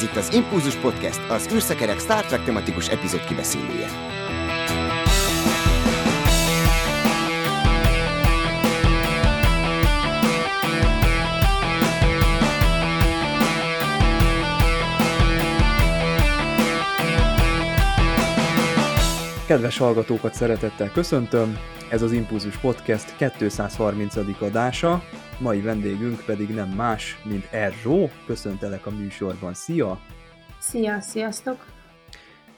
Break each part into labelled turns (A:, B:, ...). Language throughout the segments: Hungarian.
A: Ez itt az Impulzus Podcast, az űrszekerek Star Trek tematikus epizód kibeszélője.
B: Kedves hallgatókat szeretettel köszöntöm, ez az Impulzus Podcast 230. adása, mai vendégünk pedig nem más, mint Erzsó. Köszöntelek a műsorban, szia!
C: Szia, sziasztok!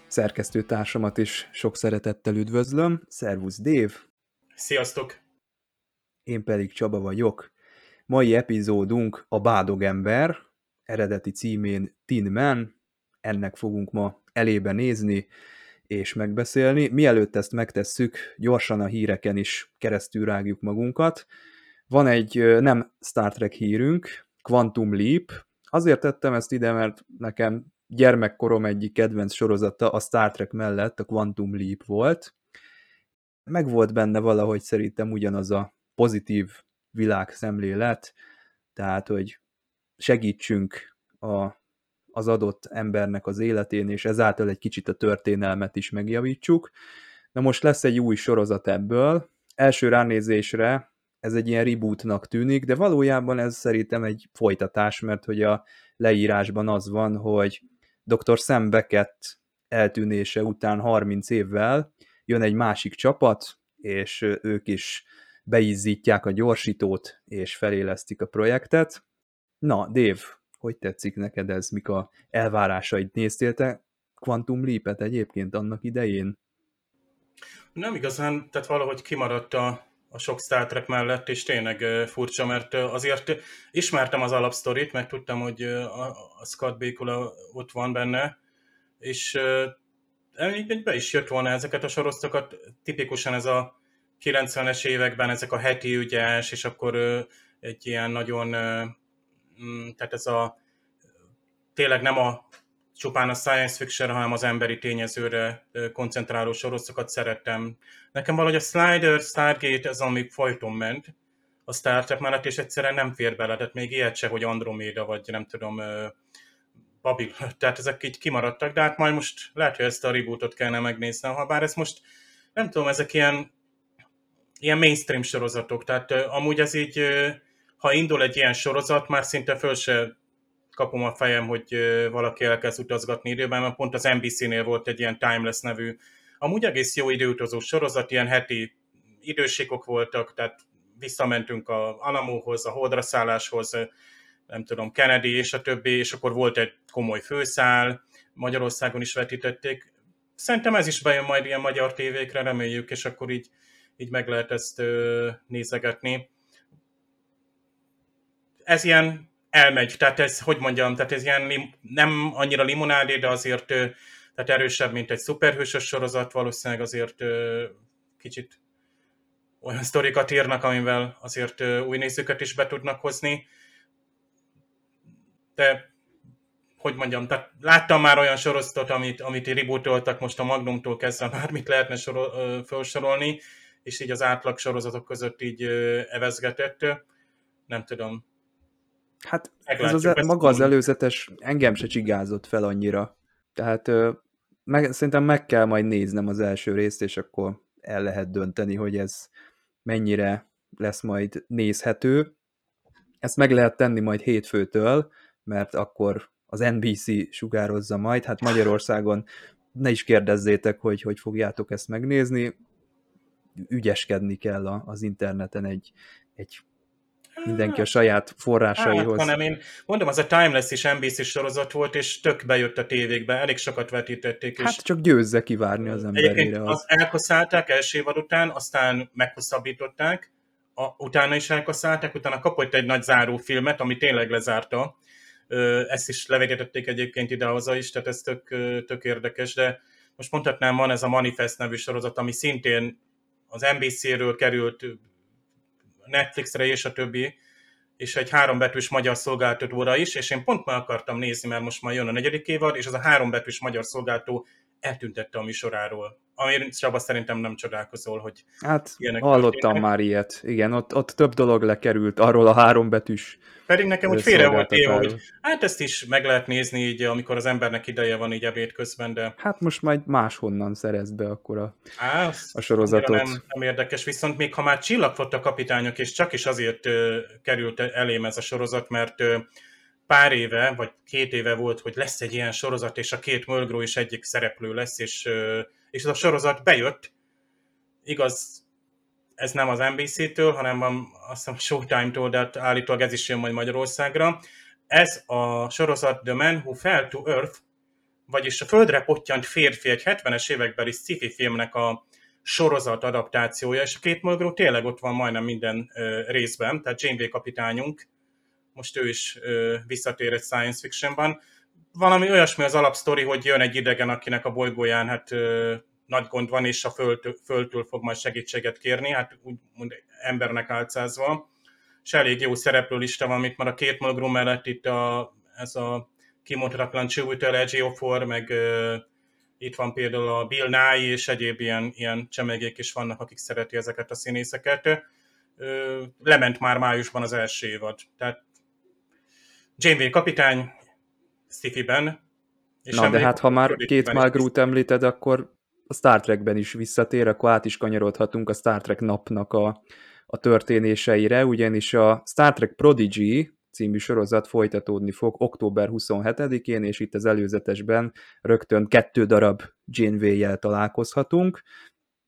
B: Szerkesztőtársamat is sok szeretettel üdvözlöm, szervusz Dév!
D: Sziasztok!
B: Én pedig Csaba vagyok. Mai epizódunk a Bádogember, eredeti címén Tin Man, ennek fogunk ma elébe nézni, és megbeszélni. Mielőtt ezt megtesszük, gyorsan a híreken is keresztül rágjuk magunkat. Van egy nem Star Trek hírünk, Quantum Leap. Azért tettem ezt ide, mert nekem gyermekkorom egyik kedvenc sorozata a Star Trek mellett a Quantum Leap volt. Meg volt benne valahogy szerintem ugyanaz a pozitív világszemlélet, tehát, hogy segítsünk a az adott embernek az életén, és ezáltal egy kicsit a történelmet is megjavítsuk. Na most lesz egy új sorozat ebből. Első ránézésre ez egy ilyen rebootnak tűnik, de valójában ez szerintem egy folytatás, mert hogy a leírásban az van, hogy dr. Sam Beckett eltűnése után 30 évvel jön egy másik csapat, és ők is beizzítják a gyorsítót, és felélesztik a projektet. Na, Dév, hogy tetszik neked ez, mik a elvárásaid? Néztél te Quantum Leap-et egyébként annak idején?
D: Nem igazán, tehát valahogy kimaradt a, a sok Star Trek mellett, és tényleg furcsa, mert azért ismertem az alapsztorit, meg tudtam, hogy a, a Scott Bakula ott van benne, és be is jött volna ezeket a sorozatokat, tipikusan ez a 90-es években ezek a heti ügyes, és akkor egy ilyen nagyon tehát ez a tényleg nem a csupán a science fiction, hanem az emberi tényezőre koncentráló sorozatokat szerettem. Nekem valahogy a Slider, Stargate, ez ami folyton ment a Star Trek mellett, és egyszerűen nem fér bele, tehát még ilyet se, hogy Andromeda, vagy nem tudom, Babil, tehát ezek így kimaradtak, de hát majd most lehet, hogy ezt a rebootot kellene megnéznem, ha bár ez most, nem tudom, ezek ilyen, ilyen mainstream sorozatok, tehát amúgy ez így ha indul egy ilyen sorozat, már szinte föl se kapom a fejem, hogy valaki elkezd utazgatni időben, mert pont az NBC-nél volt egy ilyen Timeless nevű, amúgy egész jó időutazó sorozat, ilyen heti időségok voltak, tehát visszamentünk a Alamóhoz, a holdraszálláshoz, nem tudom, Kennedy és a többi, és akkor volt egy komoly főszál, Magyarországon is vetítették. Szerintem ez is bejön majd ilyen magyar tévékre, reméljük, és akkor így, így meg lehet ezt nézegetni ez ilyen elmegy, tehát ez, hogy mondjam, tehát ez ilyen lim, nem annyira limonádé, de azért tehát erősebb, mint egy szuperhősös sorozat, valószínűleg azért kicsit olyan sztorikat írnak, amivel azért új nézőket is be tudnak hozni. De hogy mondjam, tehát láttam már olyan sorozatot, amit, amit rebootoltak most a Magnumtól kezdve, már mit lehetne soro, felsorolni, és így az átlag sorozatok között így evezgetett. Nem tudom,
B: Hát ez az, e- maga az előzetes engem se csigázott fel annyira. Tehát meg, szerintem meg kell majd néznem az első részt, és akkor el lehet dönteni, hogy ez mennyire lesz majd nézhető. Ezt meg lehet tenni majd hétfőtől, mert akkor az NBC sugározza majd. Hát Magyarországon ne is kérdezzétek, hogy hogy fogjátok ezt megnézni. Ügyeskedni kell az interneten egy, egy mindenki a saját forrásaihoz.
D: Hát, hanem én mondom, az a Timeless is NBC sorozat volt, és tök bejött a tévékbe, elég sokat vetítették.
B: Hát és csak győzze kivárni az emberére.
D: Az. az elkaszálták első évad után, aztán meghosszabbították, a, utána is elkaszálták, utána kapott egy nagy záró filmet, ami tényleg lezárta. Ezt is levegetették egyébként idehaza is, tehát ez tök, tök érdekes, de most mondhatnám, van ez a Manifest nevű sorozat, ami szintén az NBC-ről került Netflixre és a többi, és egy hárombetűs magyar szolgáltatóra is, és én pont meg akartam nézni, mert most már jön a negyedik évad, és az a hárombetűs magyar szolgáltató eltüntette a műsoráról. Ami Csaba szerintem nem csodálkozol, hogy
B: Hát
D: ilyenek
B: hallottam
D: történnek.
B: már ilyet. Igen, ott, ott több dolog lekerült arról a három betűs
D: Pedig nekem úgy félre volt éve, hogy hát ezt is meg lehet nézni így, amikor az embernek ideje van így ebéd közben, de
B: Hát most majd máshonnan szerezd be akkor a,
D: á,
B: a sorozatot.
D: nem, nem érdekes, viszont még ha már csillagfotta kapitányok, és csak is azért ö, került elém ez a sorozat, mert ö, pár éve, vagy két éve volt, hogy lesz egy ilyen sorozat, és a két Mulgrew is egyik szereplő lesz, és, ö, és ez a sorozat bejött, igaz, ez nem az NBC-től, hanem van, azt hiszem Showtime-tól, de hát állítólag ez is jön majd Magyarországra. Ez a sorozat The Man Who Fell to Earth, vagyis a földre pottyant férfi egy 70-es évekbeli sci-fi filmnek a sorozat adaptációja, és a két Mulgrew tényleg ott van majdnem minden ö, részben, tehát Janeway kapitányunk, most ő is ö, visszatér egy science fictionban. Valami olyasmi az alapsztori, hogy jön egy idegen, akinek a bolygóján hát ö, nagy gond van, és a földtől, földtől fog majd segítséget kérni, hát úgymond embernek álcázva. És elég jó szereplőlista van, mint már a két Mulgrew mellett itt a, ez a kimondhatatlan Chiwetel Ejiofor, meg ö, itt van például a Bill Nye, és egyéb ilyen, ilyen csemegék is vannak, akik szereti ezeket a színészeket. Ö, lement már májusban az első évad. Tehát Janeway kapitány, Stiffy-ben. És
B: Na de hát ha már két Mulgrew-t említed, akkor a Star Trekben is visszatér, akkor át is kanyarodhatunk a Star Trek napnak a, a történéseire, ugyanis a Star Trek Prodigy című sorozat folytatódni fog október 27-én, és itt az előzetesben rögtön kettő darab Janeway-jel találkozhatunk.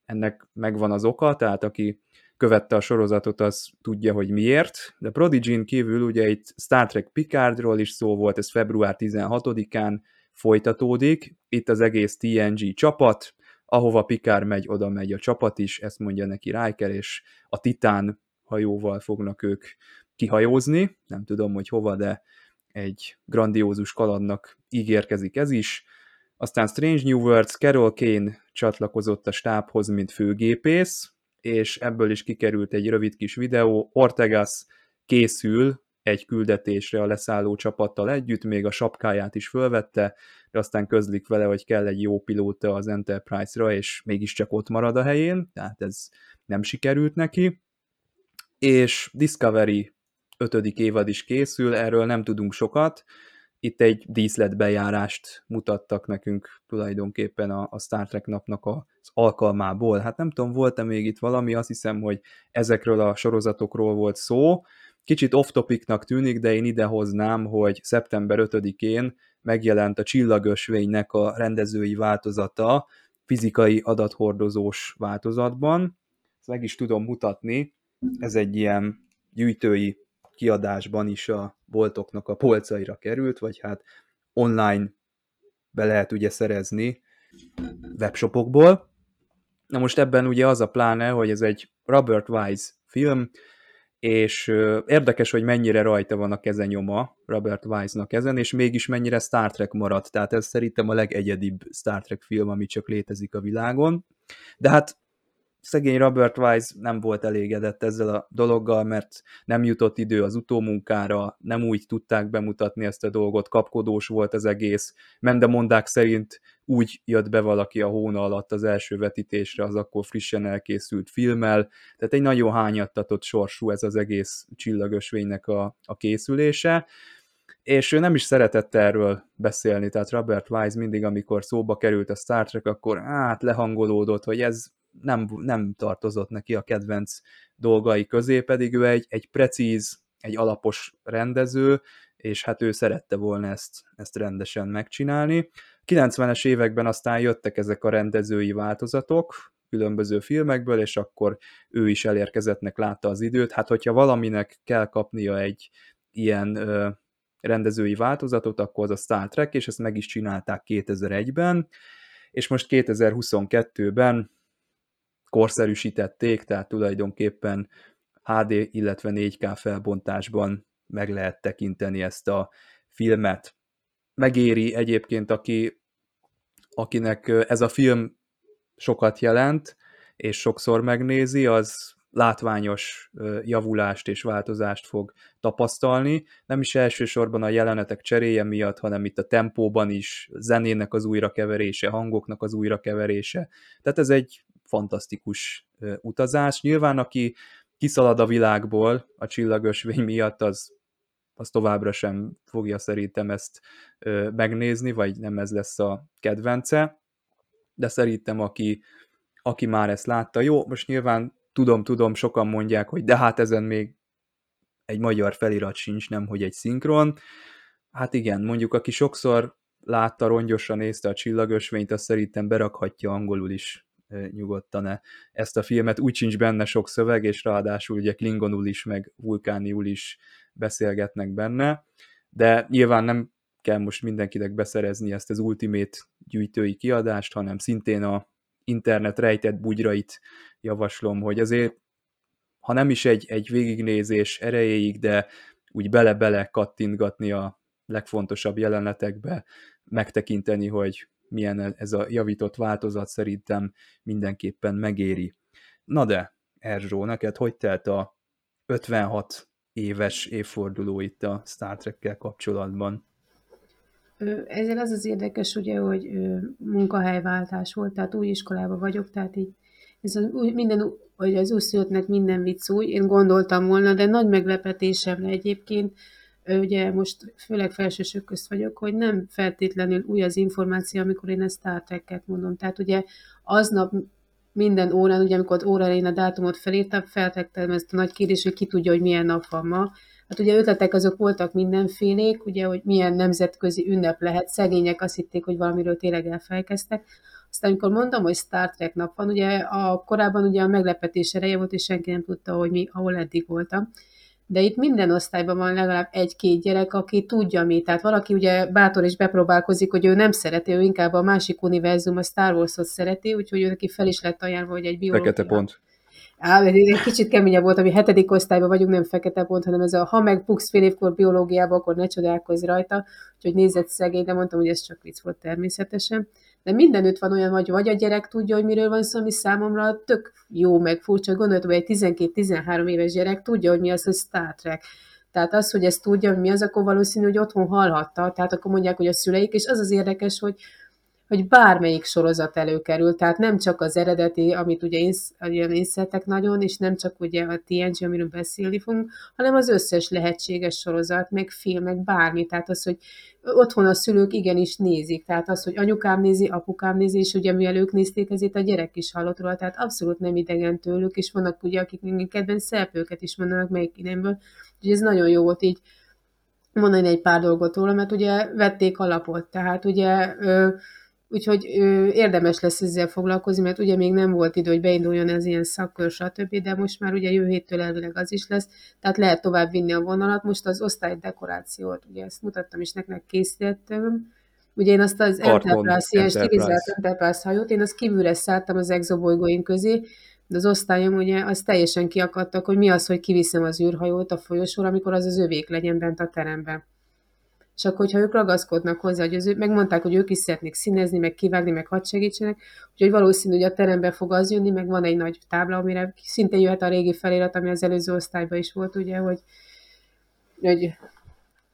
B: Ennek megvan az oka, tehát aki követte a sorozatot, az tudja, hogy miért. De Prodigy-n kívül ugye itt Star Trek Picardról is szó volt, ez február 16-án folytatódik. Itt az egész TNG csapat, ahova Picard megy, oda megy a csapat is, ezt mondja neki Riker, és a Titán hajóval fognak ők kihajózni, nem tudom, hogy hova, de egy grandiózus kalandnak ígérkezik ez is. Aztán Strange New Worlds, Carol Kane csatlakozott a stábhoz, mint főgépész, és ebből is kikerült egy rövid kis videó. Ortegas készül egy küldetésre a leszálló csapattal együtt, még a sapkáját is fölvette, de aztán közlik vele, hogy kell egy jó pilóta az Enterprise-ra, és mégiscsak ott marad a helyén, tehát ez nem sikerült neki. És Discovery ötödik évad is készül, erről nem tudunk sokat, itt egy díszletbejárást mutattak nekünk tulajdonképpen a, a Star Trek napnak az alkalmából. Hát nem tudom, volt-e még itt valami, azt hiszem, hogy ezekről a sorozatokról volt szó. Kicsit off-topicnak tűnik, de én idehoznám, hogy szeptember 5-én megjelent a Csillagösvénynek a rendezői változata, fizikai adathordozós változatban. Ezt meg is tudom mutatni, ez egy ilyen gyűjtői kiadásban is a boltoknak a polcaira került, vagy hát online be lehet ugye szerezni webshopokból. Na most ebben ugye az a pláne, hogy ez egy Robert Wise film, és érdekes, hogy mennyire rajta van a kezenyoma Robert Wise-nak ezen, és mégis mennyire Star Trek maradt. Tehát ez szerintem a legegyedibb Star Trek film, ami csak létezik a világon. De hát szegény Robert Wise nem volt elégedett ezzel a dologgal, mert nem jutott idő az utómunkára, nem úgy tudták bemutatni ezt a dolgot, kapkodós volt az egész. Mendemondák szerint úgy jött be valaki a hóna alatt az első vetítésre az akkor frissen elkészült filmmel, tehát egy nagyon hányattatott sorsú ez az egész csillagösvénynek a, a készülése, és ő nem is szeretett erről beszélni, tehát Robert Wise mindig, amikor szóba került a Star Trek, akkor hát lehangolódott, hogy ez nem, nem tartozott neki a kedvenc dolgai közé, pedig ő egy, egy precíz, egy alapos rendező, és hát ő szerette volna ezt, ezt rendesen megcsinálni. 90-es években aztán jöttek ezek a rendezői változatok, különböző filmekből, és akkor ő is elérkezettnek látta az időt. Hát, hogyha valaminek kell kapnia egy ilyen ö, rendezői változatot, akkor az a Star Trek, és ezt meg is csinálták 2001-ben, és most 2022-ben korszerűsítették, tehát tulajdonképpen HD, illetve 4K felbontásban meg lehet tekinteni ezt a filmet. Megéri egyébként, aki, akinek ez a film sokat jelent, és sokszor megnézi, az látványos javulást és változást fog tapasztalni. Nem is elsősorban a jelenetek cseréje miatt, hanem itt a tempóban is, zenének az újrakeverése, hangoknak az újrakeverése. Tehát ez egy fantasztikus utazás. Nyilván, aki kiszalad a világból a csillagösvény miatt, az, az továbbra sem fogja szerintem ezt megnézni, vagy nem ez lesz a kedvence. De szerintem, aki, aki már ezt látta, jó, most nyilván tudom, tudom, sokan mondják, hogy de hát ezen még egy magyar felirat sincs, nem hogy egy szinkron. Hát igen, mondjuk aki sokszor látta, rongyosan nézte a csillagösvényt, azt szerintem berakhatja angolul is nyugodtan ezt a filmet. Úgy sincs benne sok szöveg, és ráadásul ugye Klingonul is, meg Vulkániul is beszélgetnek benne, de nyilván nem kell most mindenkinek beszerezni ezt az Ultimate gyűjtői kiadást, hanem szintén a internet rejtett bugyrait javaslom, hogy azért, ha nem is egy, egy végignézés erejéig, de úgy bele-bele kattintgatni a legfontosabb jelenetekbe, megtekinteni, hogy milyen ez a javított változat szerintem mindenképpen megéri. Na de, Erzsó, neked hogy telt a 56 éves évforduló itt a Star Trek-kel kapcsolatban?
C: Ezzel az az érdekes, ugye, hogy munkahelyváltás volt, tehát új iskolában vagyok, tehát így ez az új, minden, hogy az úszőtnek minden vicc új, én gondoltam volna, de nagy meglepetésemre egyébként, ugye most főleg felsősök közt vagyok, hogy nem feltétlenül új az információ, amikor én ezt Star mondom. Tehát ugye aznap minden órán, ugye amikor órára én a dátumot felírtam, feltettem ezt a nagy kérdést, hogy ki tudja, hogy milyen nap van ma. Hát ugye ötletek azok voltak mindenfélék, ugye, hogy milyen nemzetközi ünnep lehet. Szegények azt hitték, hogy valamiről tényleg elfelkeztek. Aztán amikor mondom, hogy Star Trek nap van, ugye a, korábban ugye a meglepetés ereje volt, és senki nem tudta, hogy mi, ahol eddig voltam. De itt minden osztályban van legalább egy-két gyerek, aki tudja mi. Tehát valaki ugye bátor és bepróbálkozik, hogy ő nem szereti, ő inkább a másik univerzum, a Star Wars-ot szereti, úgyhogy ő neki fel is lett ajánlva, hogy egy biológia.
B: Fekete pont.
C: Á, egy kicsit keményebb volt, ami hetedik osztályban vagyunk, nem fekete pont, hanem ez a ha meg puksz fél évkor biológiában, akkor ne csodálkozz rajta, úgyhogy nézett szegény, de mondtam, hogy ez csak vicc volt természetesen. De mindenütt van olyan, hogy vagy a gyerek tudja, hogy miről van szó, ami számomra tök jó, meg furcsa. Gondoltam, hogy egy 12-13 éves gyerek tudja, hogy mi az, hogy Star Trek. Tehát az, hogy ezt tudja, hogy mi az, akkor valószínű, hogy otthon hallhatta. Tehát akkor mondják, hogy a szüleik, és az az érdekes, hogy hogy bármelyik sorozat előkerül, tehát nem csak az eredeti, amit ugye én, én szeretek nagyon, és nem csak ugye a TNG, amiről beszélni fogunk, hanem az összes lehetséges sorozat, meg film, meg bármi, tehát az, hogy otthon a szülők igenis nézik, tehát az, hogy anyukám nézi, apukám nézi, és ugye mivel ők nézték, ezért a gyerek is hallott róla, tehát abszolút nem idegen tőlük, és vannak ugye, akik még kedvenc szereplőket is mondanak, melyik idejéből, úgyhogy ez nagyon jó volt így mondani egy pár dolgot róla, mert ugye vették alapot, tehát ugye ö, Úgyhogy ö, érdemes lesz ezzel foglalkozni, mert ugye még nem volt idő, hogy beinduljon ez ilyen szakkör, stb., de most már ugye jövő héttől elvileg az is lesz, tehát lehet tovább vinni a vonalat. Most az osztály dekorációt, ugye ezt mutattam is, neknek készítettem, Ugye én azt az Enterprise, ilyen stilizált Enterprise hajót, én azt kívülre szálltam az exobolygóink közé, de az osztályom ugye az teljesen kiakadtak, hogy mi az, hogy kiviszem az űrhajót a folyosóra, amikor az az övék legyen bent a teremben. És akkor, hogyha ők ragaszkodnak hozzá, hogy az ő, megmondták, hogy ők is szeretnék színezni, meg kivágni, meg hadd segítsenek, úgyhogy valószínű, hogy a terembe fog az jönni, meg van egy nagy tábla, amire szintén jöhet a régi felirat, ami az előző osztályban is volt, ugye, hogy, hogy,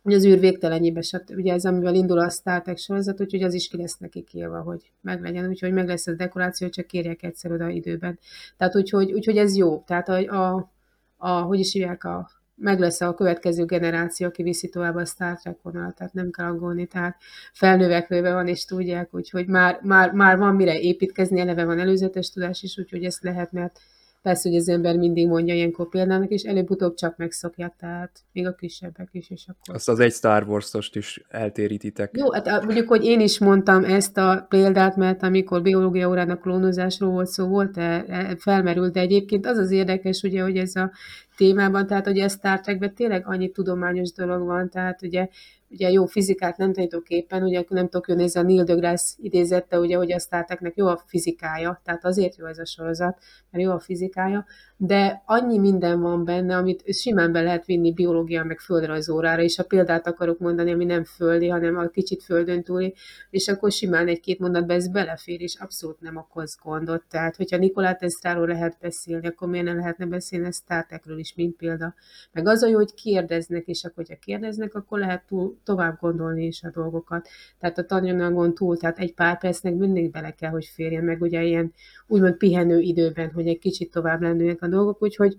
C: hogy az űr végtelenjébe, ugye ez, amivel indul a Star Trek sorozat, úgyhogy az is ki lesz neki kérve, hogy meglegyen, úgyhogy meg lesz a dekoráció, csak kérjek egyszer oda időben. Tehát úgyhogy, úgyhogy ez jó. Tehát a, a, a hogy is hívják a meg lesz a következő generáció, aki viszi tovább a Star Trek vonalat, tehát nem kell aggódni, tehát felnövekvőben van, és tudják, úgyhogy már, már, már van mire építkezni, eleve van előzetes tudás is, úgyhogy ezt lehet, mert Persze, hogy az ember mindig mondja ilyenkor példának, és előbb-utóbb csak megszokják, tehát még a kisebbek is, és akkor...
B: Azt az egy Star Wars-ost is eltérítitek.
C: Jó, hát mondjuk, hogy én is mondtam ezt a példát, mert amikor biológia órán a klónozásról volt szó, volt -e, e, felmerült, de egyébként az az érdekes, ugye, hogy ez a témában, tehát hogy ez Star Trekben tényleg annyi tudományos dolog van, tehát ugye ugye jó fizikát nem tanítok éppen, ugye nem tudok jönni ez a Neil deGrasse idézette, ugye, hogy a Star jó a fizikája, tehát azért jó ez a sorozat, mert jó a fizikája, de annyi minden van benne, amit simán be lehet vinni biológia meg földrajzórára, és a példát akarok mondani, ami nem földi, hanem a kicsit földön túli, és akkor simán egy-két mondatban ez belefér, és abszolút nem okoz gondot. Tehát, hogyha Nikolát Tesztáról lehet beszélni, akkor miért nem lehetne beszélni a Star Trekről is, mint példa. Meg az a jó, hogy kérdeznek, és akkor, hogyha kérdeznek, akkor lehet túl, tovább gondolni is a dolgokat. Tehát a tananyagon túl, tehát egy pár percnek mindig bele kell, hogy férjen meg, ugye ilyen úgymond pihenő időben, hogy egy kicsit tovább lendüljenek a dolgok, úgyhogy,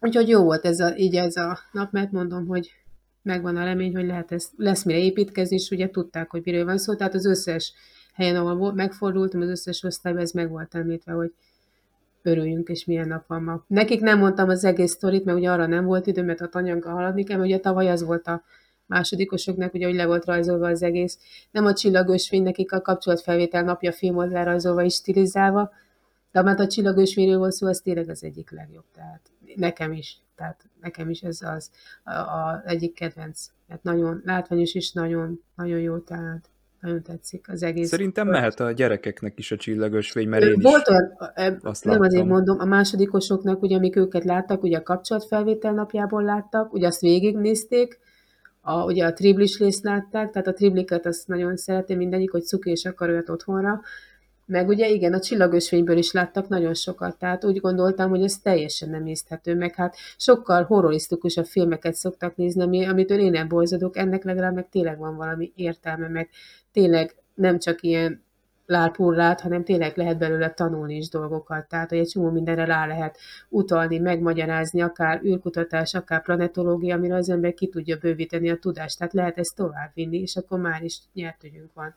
C: úgyhogy jó volt ez a, így ez a nap, mert mondom, hogy megvan a remény, hogy lehet ez, lesz mire építkezni, és ugye tudták, hogy miről van szó, tehát az összes helyen, ahol megfordultam, az összes osztályban ez meg volt említve, hogy örüljünk, és milyen nap van ma. Nekik nem mondtam az egész sztorit, mert ugye arra nem volt idő, mert a tanyaggal haladni kell, mert ugye tavaly az volt a másodikosoknak, ugye, hogy le volt rajzolva az egész. Nem a csillagos fény, nekik a kapcsolatfelvétel napja film volt lerajzolva és stilizálva, de mert a csillagos fényről volt szó, az tényleg az egyik legjobb. Tehát nekem is. Tehát nekem is ez az a, a egyik kedvenc. Mert nagyon látványos és nagyon, nagyon jó, tehát nagyon tetszik az egész.
B: Szerintem mehet a gyerekeknek is a csillagos fény, mert én
C: Volt olyan, azt nem láttam. azért mondom, a másodikosoknak, ugye, amik őket láttak, ugye a kapcsolatfelvétel napjából láttak, ugye azt végignézték, a, ugye a triblis részt látták, tehát a tribliket azt nagyon szeretem mindegyik, hogy cuki és akar olyat otthonra, meg ugye igen, a csillagösvényből is láttak nagyon sokat, tehát úgy gondoltam, hogy ez teljesen nem észthető, meg hát sokkal horrorisztikusabb filmeket szoktak nézni, ami, amitől én nem borzadok, ennek legalább meg tényleg van valami értelme, meg tényleg nem csak ilyen lát, hanem tényleg lehet belőle tanulni is dolgokat. Tehát, hogy egy csomó mindenre rá lehet utalni, megmagyarázni, akár űrkutatás, akár planetológia, amire az ember ki tudja bővíteni a tudást. Tehát lehet ezt továbbvinni, és akkor már is nyertőjünk van.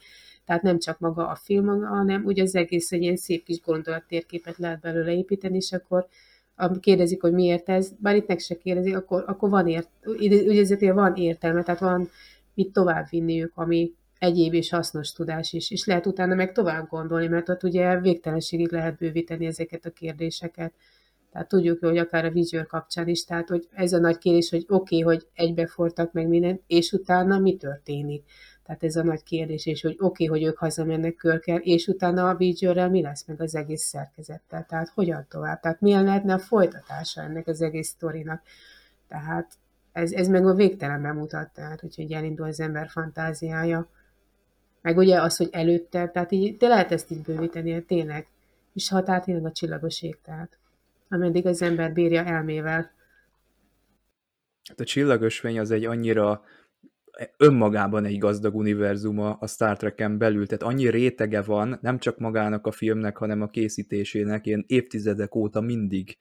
C: Tehát nem csak maga a film, hanem ugye az egész egy ilyen szép kis gondolattérképet lehet belőle építeni, és akkor kérdezik, hogy miért ez, bár itt meg se kérdezik, akkor, akkor van, ért, ugye van értelme, tehát van mit tovább vinniük, ami, egyéb és hasznos tudás is, és lehet utána meg tovább gondolni, mert ott ugye végtelenségig lehet bővíteni ezeket a kérdéseket. Tehát tudjuk, hogy akár a vizsőr kapcsán is, tehát hogy ez a nagy kérdés, hogy oké, okay, hogy egybefortak meg mindent, és utána mi történik? Tehát ez a nagy kérdés, és hogy oké, okay, hogy ők hazamennek körkel, és utána a vizsőrrel mi lesz meg az egész szerkezettel? Tehát hogyan tovább? Tehát milyen lehetne a folytatása ennek az egész sztorinak? Tehát ez, ez meg a végtelenben mutat, tehát hogy elindul az ember fantáziája meg ugye az, hogy előtte, tehát így, de lehet ezt így bővíteni, tényleg. És határ tényleg a csillagos ég, tehát ameddig az ember bírja elmével.
B: Hát a csillagosvény az egy annyira önmagában egy gazdag univerzuma a Star Trek-en belül, tehát annyi rétege van, nem csak magának a filmnek, hanem a készítésének, én évtizedek óta mindig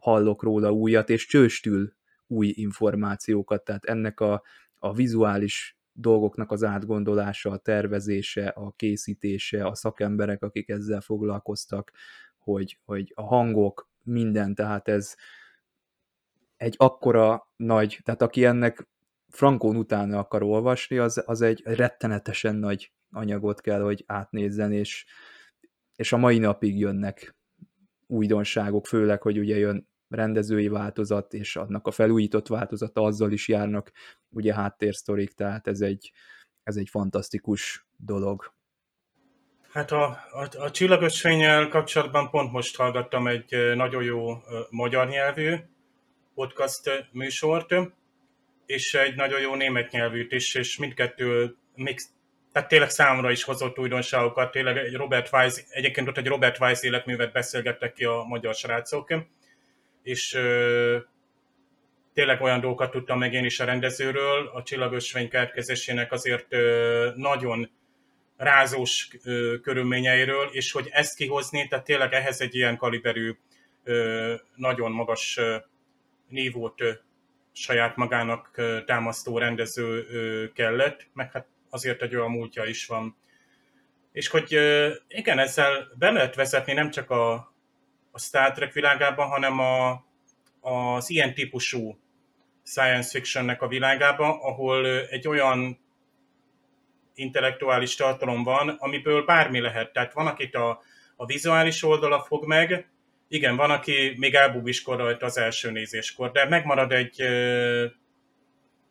B: hallok róla újat, és csőstül új információkat, tehát ennek a, a vizuális dolgoknak az átgondolása, a tervezése, a készítése, a szakemberek, akik ezzel foglalkoztak, hogy, hogy a hangok, minden, tehát ez egy akkora nagy, tehát aki ennek frankón utána akar olvasni, az, az egy rettenetesen nagy anyagot kell, hogy átnézzen, és, és a mai napig jönnek újdonságok, főleg, hogy ugye jön rendezői változat, és annak a felújított változata, azzal is járnak ugye háttérsztorik, tehát ez egy, ez egy fantasztikus dolog.
D: Hát a, a, a csillagösvényel kapcsolatban pont most hallgattam egy nagyon jó magyar nyelvű podcast műsort, és egy nagyon jó német nyelvűt is, és mindkettő mix, tehát tényleg számomra is hozott újdonságokat, tényleg egy Robert Weiss, egyébként ott egy Robert Weiss életművet beszélgettek ki a magyar srácok, és ö, tényleg olyan dolgokat tudtam meg én is a rendezőről, a csillagösvény keletkezésének azért ö, nagyon rázós ö, körülményeiről, és hogy ezt kihozni, tehát tényleg ehhez egy ilyen kaliberű, ö, nagyon magas ö, nívót saját magának támasztó rendező kellett, meg hát azért egy olyan múltja is van. És hogy igen, ezzel be lehet vezetni nem csak a, a Star Trek világában, hanem a, az ilyen típusú science fictionnek a világába, ahol egy olyan intellektuális tartalom van, amiből bármi lehet. Tehát van, akit a, a vizuális oldala fog meg, igen, van, aki még elbúbiskor rajta az első nézéskor, de megmarad egy,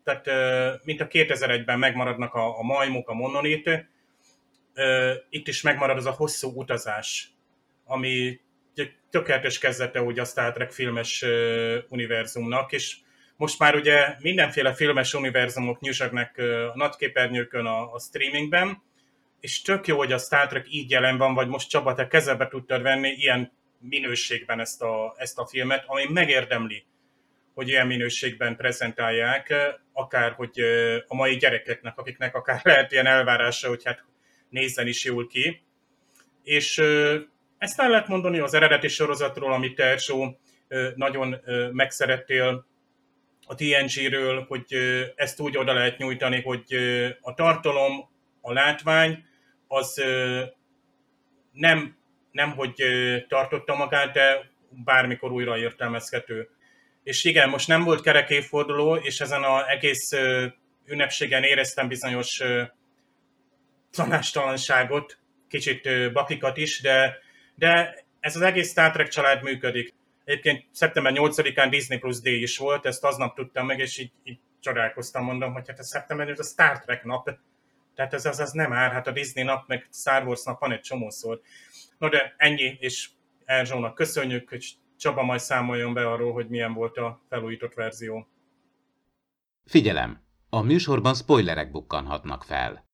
D: tehát mint a 2001-ben megmaradnak a, a majmok, a mononit, itt is megmarad az a hosszú utazás, ami tökéletes kezdete úgy a Star Trek filmes univerzumnak, és most már ugye mindenféle filmes univerzumok nyüzsögnek a nagyképernyőkön a, a streamingben, és tök jó, hogy a Star Trek így jelen van, vagy most Csaba, te kezebe tudtad venni ilyen minőségben ezt a, ezt a filmet, ami megérdemli, hogy ilyen minőségben prezentálják, akár hogy a mai gyerekeknek, akiknek akár lehet ilyen elvárása, hogy hát nézzen is jól ki. És ezt el lehet mondani az eredeti sorozatról, amit te, Erzsó, nagyon megszerettél, a TNG-ről, hogy ezt úgy oda lehet nyújtani, hogy a tartalom, a látvány, az nem, nem hogy tartotta magát, de bármikor újra értelmezhető. És igen, most nem volt kerek évforduló, és ezen az egész ünnepségen éreztem bizonyos tanástalanságot, kicsit bakikat is, de, de ez az egész Star Trek család működik. Egyébként szeptember 8-án Disney Plus Day is volt, ezt aznap tudtam meg, és így, így csodálkoztam, mondom, hogy hát a szeptember ez a Star Trek nap, tehát ez az, az nem ár, hát a Disney nap, meg Star Wars nap van egy csomószor. No de ennyi, és Erzsónak köszönjük, hogy Csaba majd számoljon be arról, hogy milyen volt a felújított verzió.
E: Figyelem! A műsorban spoilerek bukkanhatnak fel.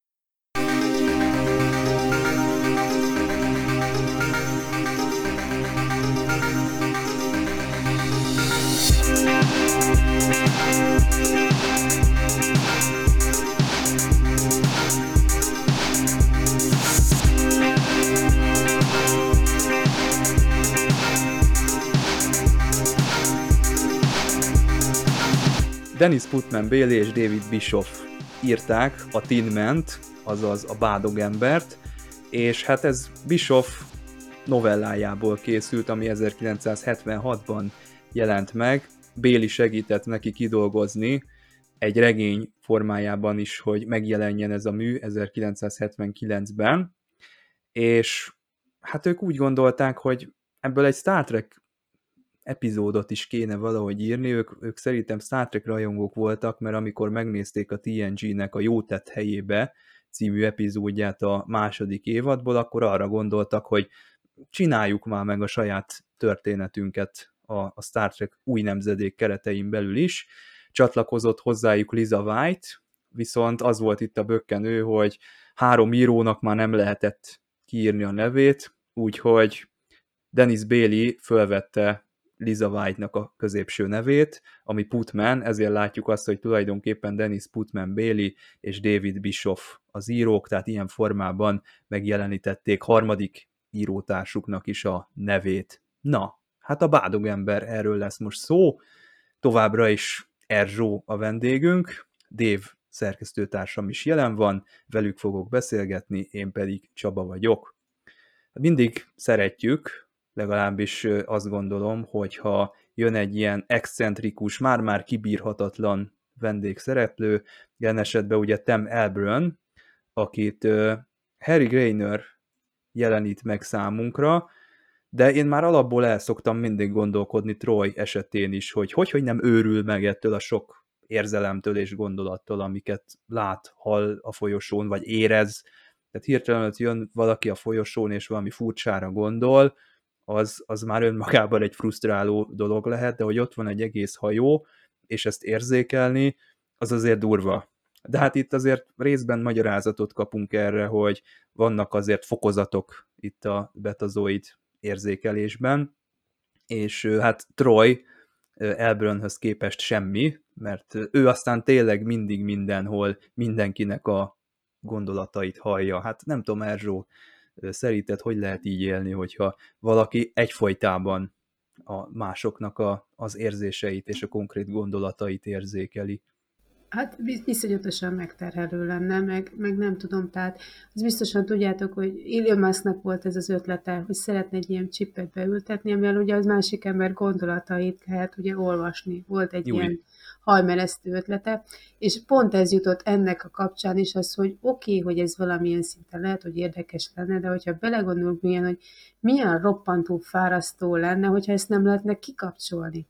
B: Dennis Putman Bailey és David Bischoff írták a Tin Man-t, azaz a bádogembert, és hát ez Bischoff novellájából készült, ami 1976-ban jelent meg. Béli segített neki kidolgozni egy regény formájában is, hogy megjelenjen ez a mű 1979-ben, és hát ők úgy gondolták, hogy ebből egy Star Trek epizódot is kéne valahogy írni, ők, ők szerintem Star Trek rajongók voltak, mert amikor megnézték a TNG-nek a Jó tett helyébe című epizódját a második évadból, akkor arra gondoltak, hogy csináljuk már meg a saját történetünket a, a Star Trek új nemzedék keretein belül is. Csatlakozott hozzájuk Liza White, viszont az volt itt a bökkenő, hogy három írónak már nem lehetett kiírni a nevét, úgyhogy Dennis Bailey fölvette Liza White-nak a középső nevét, ami Putman, ezért látjuk azt, hogy tulajdonképpen Dennis Putman Bailey és David Bischoff az írók, tehát ilyen formában megjelenítették harmadik írótársuknak is a nevét. Na, hát a bádogember, erről lesz most szó, továbbra is Erzsó a vendégünk, Dave szerkesztőtársam is jelen van, velük fogok beszélgetni, én pedig Csaba vagyok. Mindig szeretjük legalábbis azt gondolom, hogyha jön egy ilyen excentrikus, már-már kibírhatatlan vendégszereplő, ilyen esetben ugye Tem Elbrön, akit Harry Grainer jelenít meg számunkra, de én már alapból el szoktam mindig gondolkodni Troy esetén is, hogy hogy, hogy nem őrül meg ettől a sok érzelemtől és gondolattól, amiket lát, hall a folyosón, vagy érez. Tehát hirtelen jön valaki a folyosón, és valami furcsára gondol, az, az már önmagában egy frusztráló dolog lehet, de hogy ott van egy egész hajó, és ezt érzékelni, az azért durva. De hát itt azért részben magyarázatot kapunk erre, hogy vannak azért fokozatok itt a betazoid érzékelésben, és hát Troy Elbrönhöz képest semmi, mert ő aztán tényleg mindig mindenhol mindenkinek a gondolatait hallja. Hát nem tudom, Erzsó, Szerinted hogy lehet így élni, hogyha valaki egyfolytában a másoknak a, az érzéseit és a konkrét gondolatait érzékeli?
C: Hát viszonyatosan megterhelő lenne, meg, meg nem tudom, tehát az biztosan tudjátok, hogy Elon Musknak volt ez az ötlete, hogy szeretne egy ilyen csipet beültetni, amivel ugye az másik ember gondolatait lehet ugye olvasni. Volt egy Júj. ilyen hajmeresztő ötlete, és pont ez jutott ennek a kapcsán is az, hogy oké, okay, hogy ez valamilyen szinten lehet, hogy érdekes lenne, de hogyha belegondolunk milyen, hogy milyen roppantó fárasztó lenne, hogyha ezt nem lehetne kikapcsolni.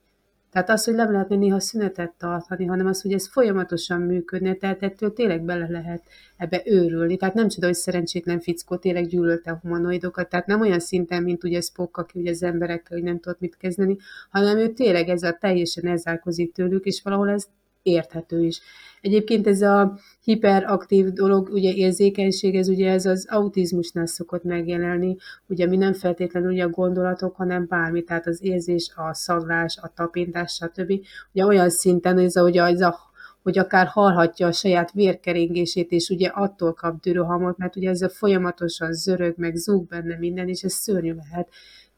C: Tehát az, hogy nem lehetne néha szünetet tartani, hanem az, hogy ez folyamatosan működne, tehát ettől tényleg bele lehet ebbe őrülni. Tehát nem csoda, hogy szerencsétlen fickó tényleg gyűlölte a humanoidokat, tehát nem olyan szinten, mint ugye Spock, aki ugye az emberekkel, hogy nem tudott mit kezdeni, hanem ő tényleg ezzel teljesen elzárkozik tőlük, és valahol ez érthető is. Egyébként ez a hiperaktív dolog, ugye érzékenység, ez ugye ez az autizmusnál szokott megjelenni, ugye mi nem feltétlenül ugye a gondolatok, hanem bármi, tehát az érzés, a szaglás, a tapintás, stb. Ugye olyan szinten, ez a, ugye ez a hogy akár hallhatja a saját vérkeringését, és ugye attól kap dürőhamot, mert ugye ezzel folyamatosan zörög, meg zúg benne minden, és ez szörnyű lehet.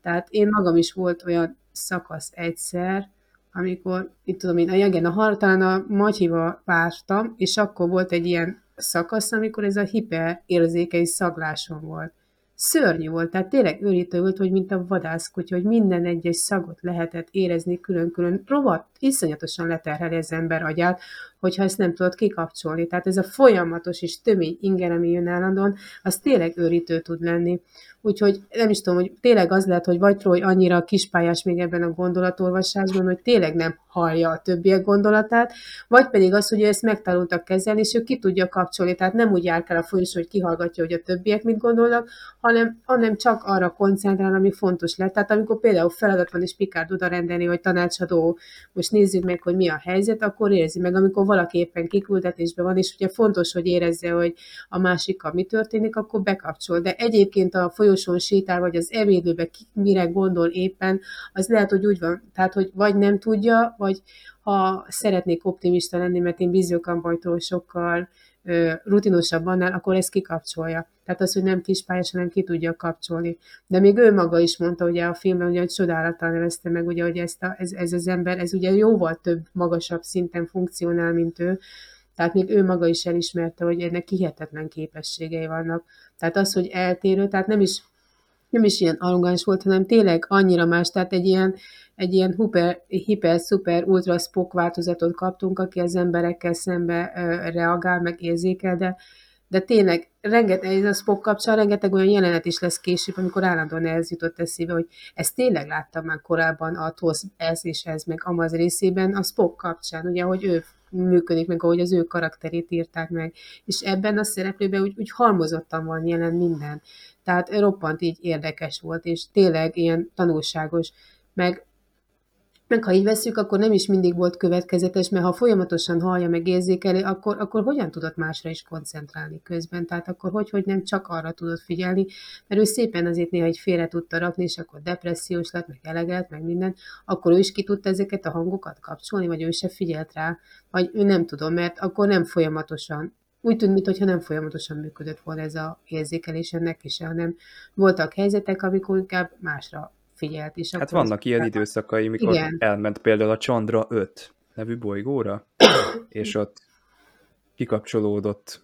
C: Tehát én magam is volt olyan szakasz egyszer, amikor, itt tudom én, igen, a, talán a Matyiva vártam, és akkor volt egy ilyen szakasz, amikor ez a hiperérzékeny szaglásom volt. Szörnyű volt, tehát tényleg őrítő volt, hogy mint a vadászkutya, hogy minden egyes szagot lehetett érezni külön-külön. Rovat, iszonyatosan leterheli az ember agyát, hogyha ezt nem tudod kikapcsolni. Tehát ez a folyamatos és tömény inger, ami jön állandóan, az tényleg őrítő tud lenni. Úgyhogy nem is tudom, hogy tényleg az lehet, hogy vagy Troy annyira kispályás még ebben a gondolatolvasásban, hogy tényleg nem hallja a többiek gondolatát, vagy pedig az, hogy ő ezt megtanultak kezelni, és ő ki tudja kapcsolni, tehát nem úgy jár el a folyosó, hogy kihallgatja, hogy a többiek mit gondolnak, hanem, hanem csak arra koncentrál, ami fontos lett. Tehát amikor például feladat van, és Pikárd oda rendelni, vagy tanácsadó, most nézzük meg, hogy mi a helyzet, akkor érzi meg, amikor valaki éppen kiküldetésben van, és ugye fontos, hogy érezze, hogy a másikkal mi történik, akkor bekapcsol. De egyébként a folyosón sétál, vagy az ebédlőbe mire gondol éppen, az lehet, hogy úgy van, tehát, hogy vagy nem tudja, vagy ha szeretnék optimista lenni, mert én bízőkampanytól sokkal rutinosabb annál, akkor ezt kikapcsolja. Tehát az, hogy nem kispályás, hanem ki tudja kapcsolni. De még ő maga is mondta ugye a filmben, ugye, hogy csodálattal nevezte meg, ugye, hogy ezt a, ez, ez az ember, ez ugye jóval több, magasabb szinten funkcionál, mint ő. Tehát még ő maga is elismerte, hogy ennek hihetetlen képességei vannak. Tehát az, hogy eltérő, tehát nem is, nem is ilyen arrogáns volt, hanem tényleg annyira más, tehát egy ilyen, egy ilyen hiper, hiper, szuper, ultra spok változatot kaptunk, aki az emberekkel szembe reagál, meg érzékel, de, de tényleg rengeteg, ez a Spock kapcsán rengeteg olyan jelenet is lesz később, amikor állandóan ez jutott eszébe, hogy ezt tényleg láttam már korábban a TOSZ ez és ez, meg Amaz részében, a Spock kapcsán, ugye, hogy ő működik, meg ahogy az ő karakterét írták meg. És ebben a szereplőben úgy, úgy halmozottan van jelen minden. Tehát roppant így érdekes volt, és tényleg ilyen tanulságos. Meg meg ha így veszük, akkor nem is mindig volt következetes, mert ha folyamatosan hallja meg érzékeli, akkor, akkor hogyan tudott másra is koncentrálni közben? Tehát akkor hogy, hogy nem csak arra tudott figyelni, mert ő szépen azért néha egy félre tudta rakni, és akkor depressziós lett, meg elegelt, meg minden, akkor ő is ki tudta ezeket a hangokat kapcsolni, vagy ő se figyelt rá, vagy ő nem tudom, mert akkor nem folyamatosan úgy tűnt, mintha nem folyamatosan működött volna ez a érzékelés ennek is, hanem voltak helyzetek, amikor inkább másra figyelt. És
B: hát vannak ilyen időszakai, mikor Igen. elment például a Chandra 5 nevű bolygóra, és ott kikapcsolódott.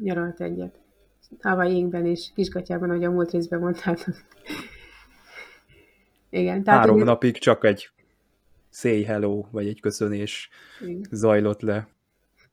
C: Nyaralt egyet. Hawaii-ben és Kisgatyában, ahogy a múlt részben mondták. Igen.
B: Tehát Három ugye... napig csak egy say hello, vagy egy köszönés Igen. zajlott le.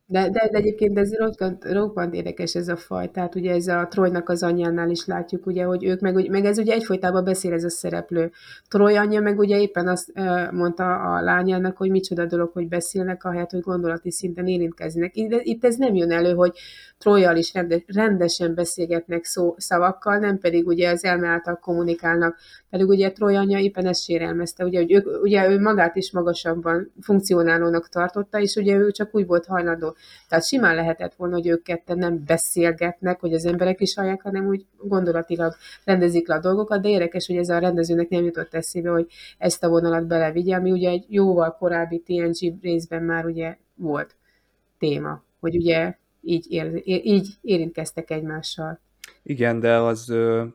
C: De, de, de egyébként ez roppant, roppant érdekes ez a faj, tehát ugye ez a Trojnak az anyjánál is látjuk, ugye, hogy ők, meg, meg ez ugye egyfolytában beszél ez a szereplő. Troj anyja meg ugye éppen azt mondta a lányának, hogy micsoda dolog, hogy beszélnek, ahelyett, hogy gondolati szinten érintkeznek. Itt, itt ez nem jön elő, hogy Trojjal is rendes, rendesen beszélgetnek szó, szavakkal, nem pedig ugye az elme által kommunikálnak. Pedig ugye Troj anyja éppen ezt sérelmezte, ugye, hogy ő, ugye ő magát is magasabban funkcionálónak tartotta, és ugye ő csak úgy volt hajlandó tehát simán lehetett volna, hogy ők ketten nem beszélgetnek, hogy az emberek is hallják, hanem úgy gondolatilag rendezik le a dolgokat, de érdekes, hogy ez a rendezőnek nem jutott eszébe, hogy ezt a vonalat belevigye, ami ugye egy jóval korábbi TNG részben már ugye volt téma, hogy ugye így, ér, így érintkeztek egymással.
B: Igen, de az,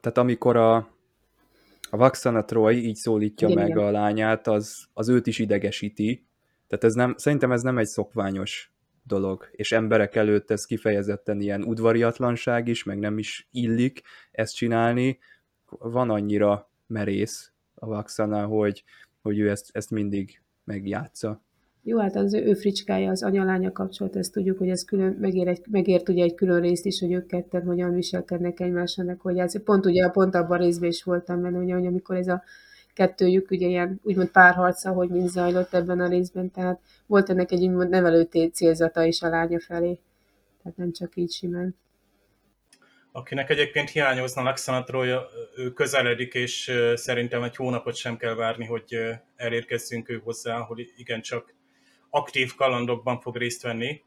B: tehát amikor a, a Vaxana Troy így szólítja igen, meg igen. a lányát, az, az őt is idegesíti. Tehát ez nem, szerintem ez nem egy szokványos dolog, és emberek előtt ez kifejezetten ilyen udvariatlanság is, meg nem is illik ezt csinálni. Van annyira merész a Vaxana, hogy, hogy ő ezt, ezt mindig megjátsza.
C: Jó, hát az ő, fricskája, az anyalánya kapcsolat, ezt tudjuk, hogy ez külön, megér, egy, megért ugye egy külön részt is, hogy ők ketten hogyan viselkednek egymásnak, hogy ez pont ugye pont abban a részben is voltam benne, hogy amikor ez a kettőjük ugye ilyen úgymond párharca, hogy mind zajlott ebben a részben, tehát volt ennek egy úgymond nevelő célzata is a lánya felé. Tehát nem csak így simán.
D: Akinek egyébként hiányozna Alexandra ő közeledik, és szerintem egy hónapot sem kell várni, hogy elérkezzünk ő hozzá, ahol igencsak aktív kalandokban fog részt venni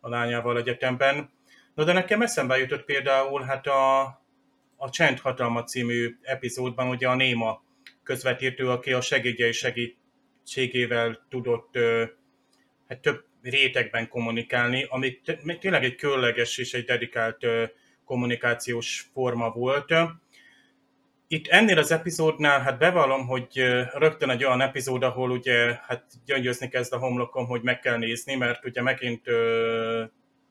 D: a lányával egyetemben. Na de nekem eszembe jutott például hát a, a Csend Hatalma című epizódban ugye a Néma közvetítő, aki a segédjei segítségével tudott hát több rétegben kommunikálni, ami tényleg egy különleges és egy dedikált kommunikációs forma volt. Itt ennél az epizódnál, hát bevallom, hogy rögtön egy olyan epizód, ahol ugye hát gyöngyözni kezd a homlokom, hogy meg kell nézni, mert ugye megint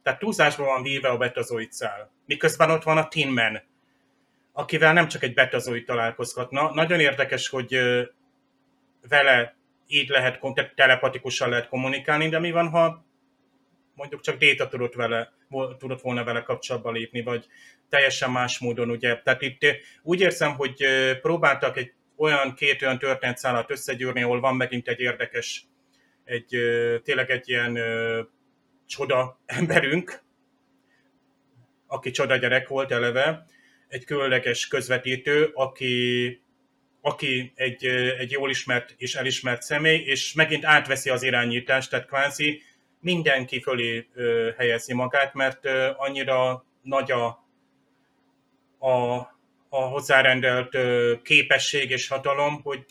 D: tehát túlzásban van véve a betazoid szál. Miközben ott van a Tin Man, akivel nem csak egy betazoid találkozhatna. Nagyon érdekes, hogy vele így lehet, telepatikusan lehet kommunikálni, de mi van, ha mondjuk csak Déta tudott, vele, tudott volna vele kapcsolatba lépni, vagy teljesen más módon, ugye. Tehát itt úgy érzem, hogy próbáltak egy olyan két olyan történetszállat összegyűrni, ahol van megint egy érdekes, egy, tényleg egy ilyen csoda emberünk, aki csoda gyerek volt eleve, egy különleges közvetítő, aki, aki egy, egy jól ismert és elismert személy, és megint átveszi az irányítást, tehát kvázi mindenki fölé helyezi magát, mert annyira nagy a, a, a hozzárendelt képesség és hatalom, hogy,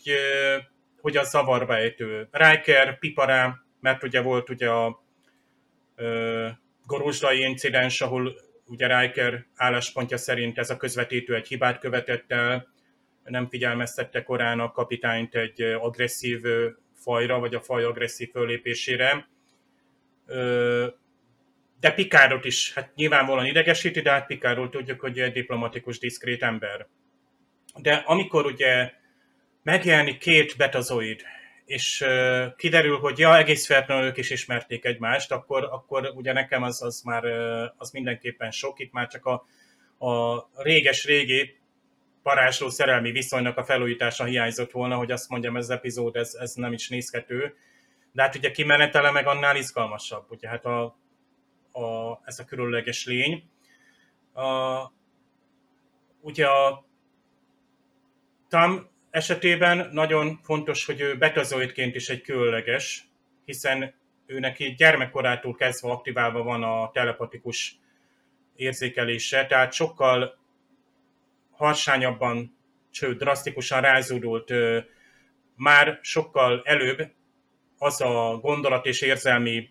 D: hogy a zavarba ejtő. Riker, Pipará, mert ugye volt ugye a Gorosdai incidens, ahol ugye Riker álláspontja szerint ez a közvetítő egy hibát követett el, nem figyelmeztette korán a kapitányt egy agresszív fajra, vagy a faj agresszív fölépésére. De Pikárot is, hát nyilvánvalóan idegesíti, de hát Pikárról tudjuk, hogy egy diplomatikus, diszkrét ember. De amikor ugye megjelenik két betazoid, és kiderül, hogy ja, egész feltétlenül ők is ismerték egymást, akkor, akkor ugye nekem az, az már az mindenképpen sok, itt már csak a, a réges-régi parázsló szerelmi viszonynak a felújítása hiányzott volna, hogy azt mondjam, ez epizód, ez, ez nem is nézhető. De hát ugye kimenetele meg annál izgalmasabb, ugye hát a, a, ez a különleges lény. A, ugye a Tam esetében nagyon fontos, hogy ő betazoidként is egy különleges, hiszen ő neki gyermekkorától kezdve aktiválva van a telepatikus érzékelése, tehát sokkal harsányabban, sőt, drasztikusan rázódult már sokkal előbb az a gondolat és érzelmi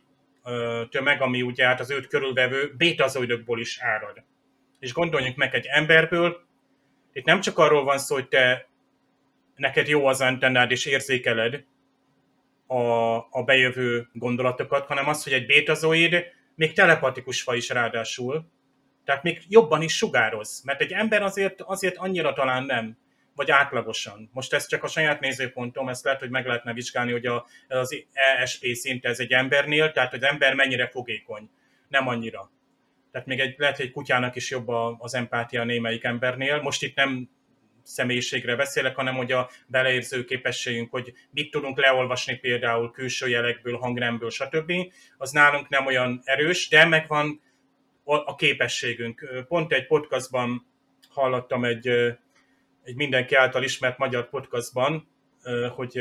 D: tömeg, ami ugye hát az őt körülvevő bétazoidokból is árad. És gondoljunk meg egy emberből, itt nem csak arról van szó, hogy te neked jó az antennád és érzékeled a, a bejövő gondolatokat, hanem az, hogy egy bétazoid még telepatikus faj is ráadásul, tehát még jobban is sugároz, mert egy ember azért, azért annyira talán nem, vagy átlagosan. Most ez csak a saját nézőpontom, ezt lehet, hogy meg lehetne vizsgálni, hogy a, az ESP szint ez egy embernél, tehát az ember mennyire fogékony. Nem annyira. Tehát még egy, lehet, hogy egy kutyának is jobb az empátia némelyik embernél. Most itt nem személyiségre beszélek, hanem hogy a beleérző képességünk, hogy mit tudunk leolvasni például külső jelekből, hangremből, stb. Az nálunk nem olyan erős, de megvan a képességünk. Pont egy podcastban hallottam egy, egy mindenki által ismert magyar podcastban, hogy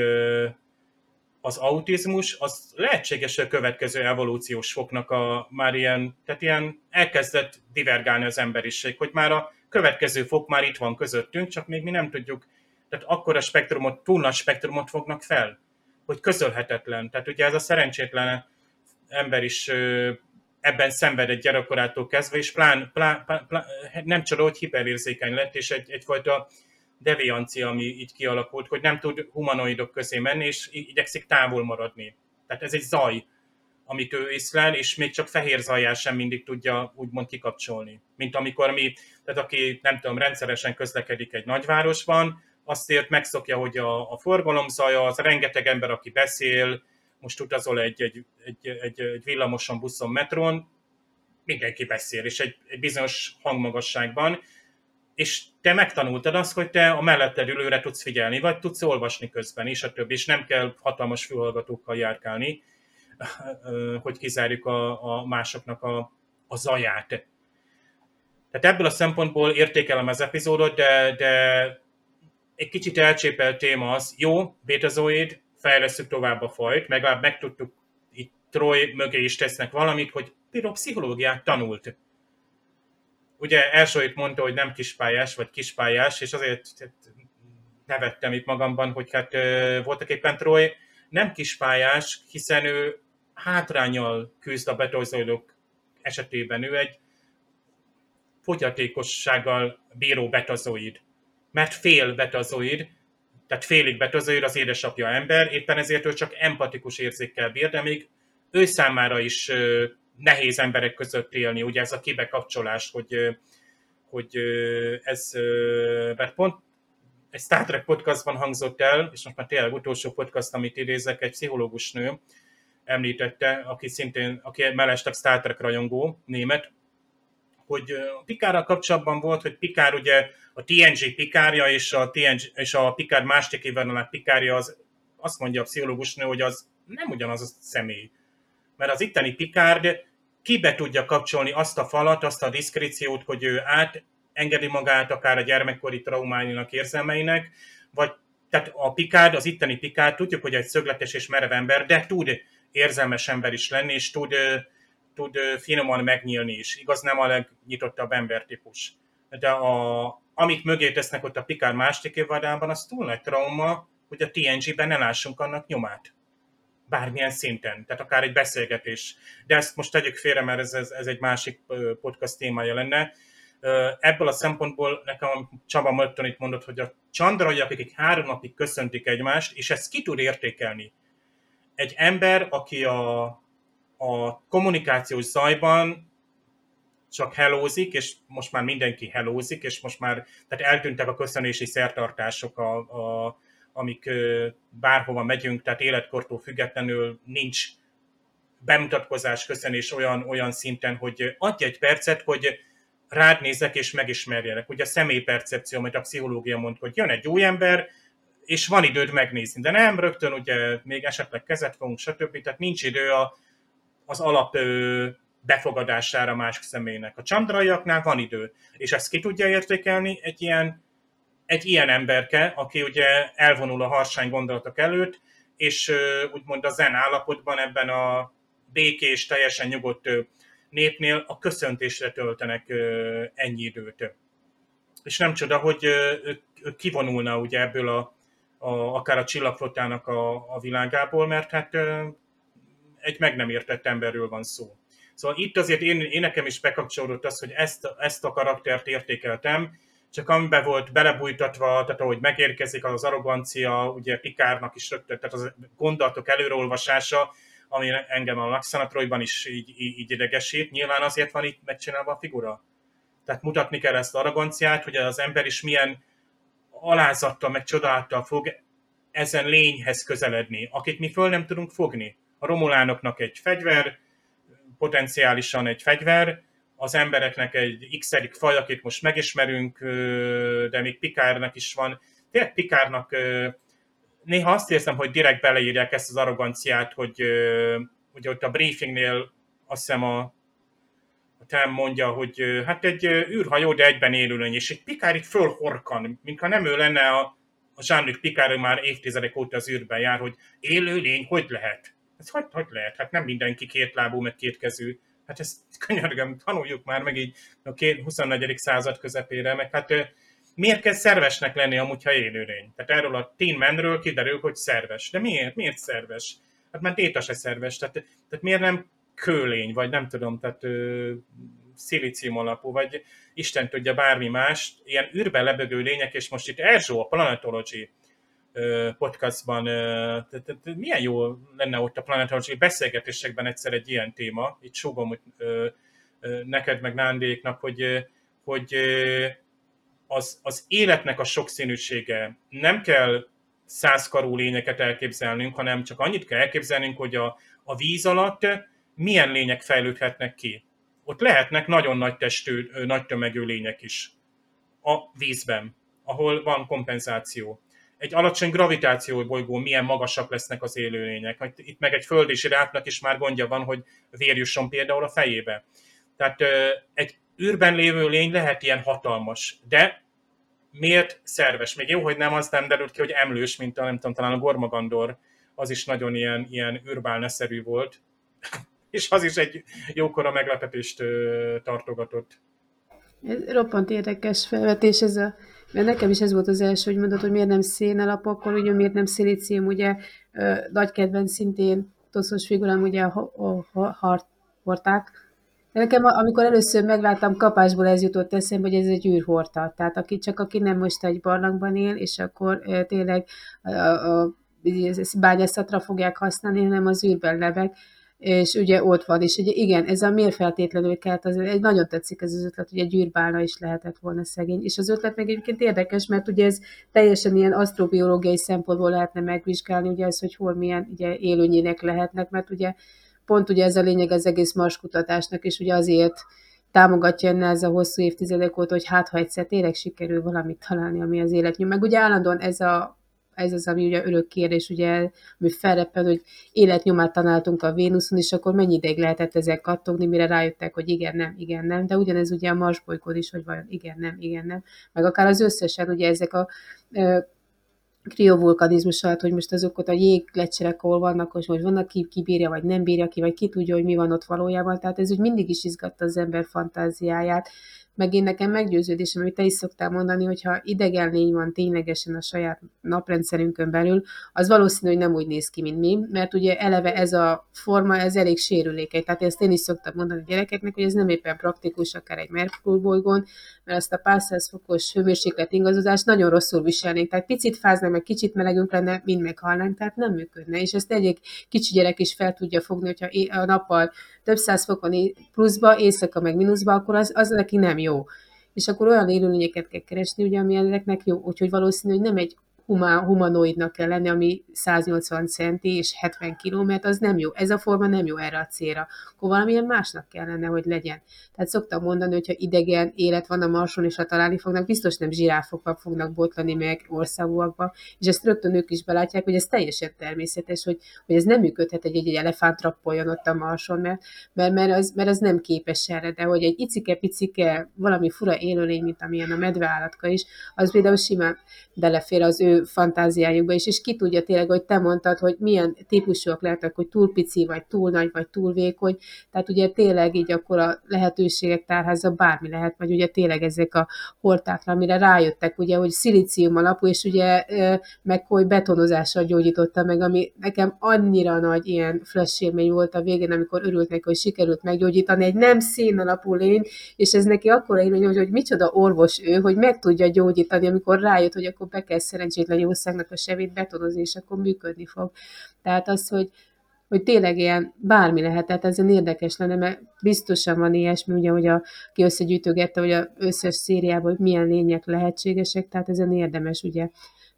D: az autizmus az lehetséges a következő evolúciós foknak a már ilyen, tehát ilyen elkezdett divergálni az emberiség, hogy már a következő fok már itt van közöttünk, csak még mi nem tudjuk, tehát a spektrumot, túl nagy spektrumot fognak fel, hogy közölhetetlen. Tehát ugye ez a szerencsétlen ember is ebben szenvedett gyerekkorától kezdve, és plán, plán, plán, plán, nem csoda, hogy hiperérzékeny lett, és egy, egyfajta deviancia, ami így kialakult, hogy nem tud humanoidok közé menni, és igyekszik távol maradni. Tehát ez egy zaj, amit ő észlel, és még csak fehér zajjal sem mindig tudja úgymond kikapcsolni. Mint amikor mi, tehát aki nem tudom, rendszeresen közlekedik egy nagyvárosban, azt megszokja, hogy a, a forgalom zaja, az rengeteg ember, aki beszél, most utazol egy, egy, egy, egy, egy villamoson, buszon, metron, mindenki beszél, és egy, egy bizonyos hangmagasságban, és te megtanultad azt, hogy te a melletted ülőre tudsz figyelni, vagy tudsz olvasni közben, és a többi, és nem kell hatalmas fülhallgatókkal járkálni, hogy kizárjuk a, a másoknak a, a zaját. Tehát ebből a szempontból értékelem az epizódot, de, de egy kicsit elcsépelt téma az, jó, betazoid, fejlesztjük tovább a fajt, legalább megtudtuk, itt Troy mögé is tesznek valamit, hogy például pszichológiát tanult ugye elsőjét mondta, hogy nem kispályás, vagy kispályás, és azért nevettem itt magamban, hogy hát voltak éppen Troy nem kispályás, hiszen ő hátrányal küzd a betozóidok esetében. Ő egy fogyatékossággal bíró betazoid, mert fél betazoid, tehát félig betazoid az édesapja ember, éppen ezért ő csak empatikus érzékkel bír, de még ő számára is nehéz emberek között élni, ugye ez a kibekapcsolás, hogy, hogy ez, mert pont egy Star Trek podcastban hangzott el, és most már tényleg utolsó podcast, amit idézek, egy pszichológus nő említette, aki szintén, aki mellesleg Star Trek rajongó, német, hogy a Pikárral kapcsolatban volt, hogy Pikár ugye a TNG Pikárja és a, TNG, és a Pikár másik évvel Pikárja az, azt mondja a pszichológus nő, hogy az nem ugyanaz a személy. Mert az itteni Picard kibe tudja kapcsolni azt a falat, azt a diszkréciót, hogy ő átengedi magát akár a gyermekkori traumáinak, érzelmeinek, vagy tehát a Picard, az itteni Picard, tudjuk, hogy egy szögletes és merev ember, de tud érzelmes ember is lenni, és tud, tud finoman megnyílni is. Igaz, nem a legnyitottabb embertípus. De a, amik mögé tesznek ott a Picard másik évadában, az túl nagy trauma, hogy a TNG-ben ne lássunk annak nyomát bármilyen szinten, tehát akár egy beszélgetés. De ezt most tegyük félre, mert ez, ez, ez egy másik podcast témája lenne. Ebből a szempontból nekem Csaba Mötton itt mondott, hogy a csandrai, akik három napig köszöntik egymást, és ezt ki tud értékelni. Egy ember, aki a, a kommunikációs zajban csak hellózik, és most már mindenki hellózik, és most már tehát eltűntek a köszönési szertartások a, a, amik bárhova megyünk, tehát életkortól függetlenül nincs bemutatkozás, köszönés olyan, olyan szinten, hogy adj egy percet, hogy rád nézek és megismerjelek. Ugye a személypercepció, amit a pszichológia mond, hogy jön egy új ember, és van időd megnézni, de nem rögtön, ugye még esetleg kezet fogunk, stb. Tehát nincs idő a, az alap befogadására más személynek. A csandraiaknál van idő, és ezt ki tudja értékelni egy ilyen egy ilyen emberke, aki ugye elvonul a harsány gondolatok előtt, és úgymond a zen állapotban ebben a békés, teljesen nyugodt népnél a köszöntésre töltenek ennyi időt. És nem csoda, hogy kivonulna ugye ebből a, a, akár a csillagflottának a, a világából, mert hát egy meg nem értett emberről van szó. Szóval itt azért én, én nekem is bekapcsolódott az, hogy ezt, ezt a karaktert értékeltem, csak amiben volt belebújtatva, tehát ahogy megérkezik az, az arrogancia, ugye Pikárnak is rögtön, tehát az gondolatok előreolvasása, ami engem a Laxanatroyban is így, így, idegesít. Nyilván azért van itt megcsinálva a figura. Tehát mutatni kell ezt az arroganciát, hogy az ember is milyen alázattal, meg csodálattal fog ezen lényhez közeledni, akit mi föl nem tudunk fogni. A romulánoknak egy fegyver, potenciálisan egy fegyver, az embereknek egy x faj, akit most megismerünk, de még Pikárnak is van. Tényleg Pikárnak néha azt érzem, hogy direkt beleírják ezt az arroganciát, hogy ugye ott a briefingnél azt hiszem a, a Tem mondja, hogy hát egy űrhajó, de egyben élőlény, és egy Pikár itt fölhorkan, mintha nem ő lenne a, a Jean-Luc Picard, már évtizedek óta az űrben jár, hogy élőlény hogy lehet? Ez hogy, hogy lehet? Hát nem mindenki kétlábú, meg kétkezű. Hát ezt könyörgöm, tanuljuk már meg így a 24. század közepére, meg hát miért kell szervesnek lenni amúgy, ha élőlény? Tehát erről a Teen Manről kiderül, hogy szerves. De miért? Miért szerves? Hát már Déta se szerves. Tehát, tehát miért nem kőlény, vagy nem tudom, tehát ö, szilícium alapú, vagy Isten tudja bármi más, ilyen űrben lebegő lények, és most itt Erzsó, a Planetology podcastban, tehát milyen jó lenne ott a Planetology beszélgetésekben egyszer egy ilyen téma, itt sógom neked meg Nándéknak, hogy, hogy az, az életnek a sokszínűsége. Nem kell százkarú lényeket elképzelnünk, hanem csak annyit kell elképzelnünk, hogy a, a víz alatt milyen lények fejlődhetnek ki. Ott lehetnek nagyon nagy testű, nagy tömegű lények is a vízben, ahol van kompenzáció. Egy alacsony gravitáció bolygó milyen magasak lesznek az élőlények. Itt meg egy földi zsiráfnak is már gondja van, hogy vérjusson például a fejébe. Tehát egy űrben lévő lény lehet ilyen hatalmas, de miért szerves? Még jó, hogy nem az nem derült ki, hogy emlős, mint a, nem tudom, talán a Gormagandor, az is nagyon ilyen, ilyen űrbálneszerű volt, és az is egy jókora meglepetést tartogatott.
C: Ez roppant érdekes felvetés ez a mert nekem is ez volt az első, hogy mondod, hogy miért nem szén alapokkal, ugye miért nem szilícium, ugye nagy kedvenc szintén toszos figurám, ugye a, a, a horták. De nekem, amikor először megláttam kapásból, ez jutott eszembe, hogy ez egy űrhorta. Tehát aki, csak aki nem most egy barlangban él, és akkor tényleg a, a, a bányászatra fogják használni, hanem az űrben lebeg és ugye ott van, és ugye igen, ez a miért feltétlenül kelt, az egy nagyon tetszik ez az ötlet, hogy egy űrbálna is lehetett volna szegény, és az ötlet meg egyébként érdekes, mert ugye ez teljesen ilyen asztrobiológiai szempontból lehetne megvizsgálni, ugye ez, hogy hol milyen ugye élőnyének lehetnek, mert ugye pont ugye ez a lényeg az egész Mars kutatásnak, és ugye azért támogatja enne ez a hosszú évtizedek óta, hogy hát ha egyszer tényleg sikerül valamit találni, ami az életnyom. Meg ugye állandóan ez a ez az, ami ugye örök kérdés, ugye, ami felreppen, hogy életnyomát tanáltunk a Vénuszon, és akkor mennyi ideig lehetett ezzel kattogni, mire rájöttek, hogy igen, nem, igen, nem, de ugyanez ugye a Mars bolygón is, hogy vajon igen, nem, igen, nem, meg akár az összesen, ugye ezek a kriovulkanizmus alatt, hogy most azokat a jéglecserek, ahol vannak, hogy vannak ki, ki bírja, vagy nem bírja ki, vagy ki tudja, hogy mi van ott valójában. Tehát ez úgy mindig is izgatta az ember fantáziáját, meg én nekem meggyőződésem, amit te is szoktál mondani, hogyha idegen lény van ténylegesen a saját naprendszerünkön belül, az valószínű, hogy nem úgy néz ki, mint mi, mert ugye eleve ez a forma, ez elég sérülékeny. Tehát ezt én is szoktam mondani a gyerekeknek, hogy ez nem éppen praktikus, akár egy Merkur bolygón, mert azt a pár száz fokos hőmérséklet ingazozást nagyon rosszul viselnénk. Tehát picit fázna, meg kicsit melegünk lenne, mind meghalnánk, tehát nem működne. És ezt egyik kicsi gyerek is fel tudja fogni, hogyha a nappal több száz fokon pluszba, éjszaka meg mínuszba, akkor az, az neki nem jó. És akkor olyan élőlényeket kell keresni, ugye, ami ezeknek jó. Úgyhogy valószínű, hogy nem egy humanoidnak kell lenni, ami 180 centi és 70 km, az nem jó. Ez a forma nem jó erre a célra. Akkor valamilyen másnak kellene, hogy legyen. Tehát szoktam mondani, hogyha idegen élet van a Marson, és ha találni fognak, biztos nem zsiráfokkal fognak botlani meg országúakba, és ezt rögtön ők is belátják, hogy ez teljesen természetes, hogy, hogy ez nem működhet, egy, egy elefánt rappoljon ott a Marson, mert, mert, mert, az, mert az nem képes erre, de hogy egy icike-picike valami fura élőlény, mint amilyen a medveállatka is, az például simán belefér az ő fantáziájukba is, és ki tudja tényleg, hogy te mondtad, hogy milyen típusúak lehetnek, hogy túl pici, vagy túl nagy, vagy túl vékony, tehát ugye tényleg így akkor a lehetőségek tárháza bármi lehet, vagy ugye tényleg ezek a hortákra, amire rájöttek, ugye, hogy szilícium alapú, és ugye meg hogy betonozással gyógyította meg, ami nekem annyira nagy ilyen flash élmény volt a végén, amikor örült neki, hogy sikerült meggyógyítani egy nem szín alapú lény, és ez neki akkor élmény, hogy, hogy micsoda orvos ő, hogy meg tudja gyógyítani, amikor rájött, hogy akkor be kell jószágnak a sevét betonozni, akkor működni fog. Tehát az, hogy, hogy tényleg ilyen bármi lehet, tehát ezen érdekes lenne, mert biztosan van ilyesmi, ugye, hogy a, ki összegyűjtögette, hogy az összes szériában, hogy milyen lények lehetségesek, tehát ezen érdemes, ugye.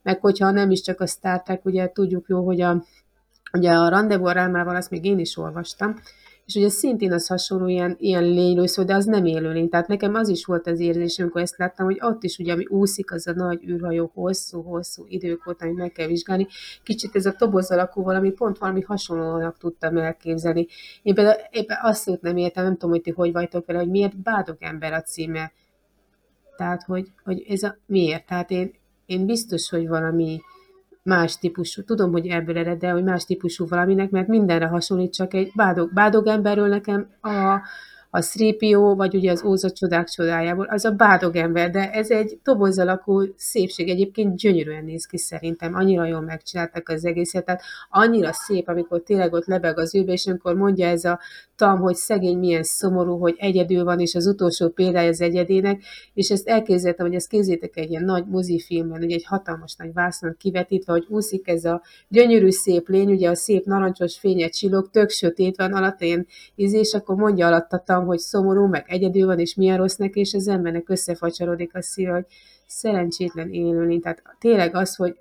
C: Meg hogyha nem is csak a Star Trek, ugye tudjuk jó, hogy a, ugye a Rendezvous Rámával azt még én is olvastam, és ugye szintén az hasonló ilyen, ilyen lénylőszó, de az nem élőlény. Tehát nekem az is volt az érzésem, amikor ezt láttam, hogy ott is ugye, ami úszik, az a nagy űrhajó hosszú-hosszú idők óta, meg kell vizsgálni. Kicsit ez a toboz alakú valami, pont valami hasonlónak tudtam elképzelni. Én például éppen azt nem értem, nem tudom, hogy ti hogy vagytok vele, hogy miért bádog ember a címe. Tehát, hogy, hogy ez a miért? Tehát én, én biztos, hogy valami, más típusú, tudom, hogy ebből ered, de hogy más típusú valaminek, mert mindenre hasonlít, csak egy bádog, bádog emberről nekem a, a Sripió, vagy ugye az Óza csodák csodájából, az a bádog ember, de ez egy toboz alakú szépség, egyébként gyönyörűen néz ki szerintem, annyira jól megcsináltak az egészet, tehát annyira szép, amikor tényleg ott lebeg az űrbe, és amikor mondja ez a tam, hogy szegény milyen szomorú, hogy egyedül van, és az utolsó példája az egyedének, és ezt elképzeltem, hogy ezt képzétek egy ilyen nagy mozifilmben, ugye egy hatalmas nagy vászon kivetítve, hogy úszik ez a gyönyörű szép lény, ugye a szép narancsos fényet csillog, tök sötét van alatt ilyen íz, akkor mondja alatt a tam, hogy szomorú, meg egyedül van, és milyen rossz neki, és az embernek összefacsarodik a szíve, hogy szerencsétlen élőlény. Tehát tényleg az, hogy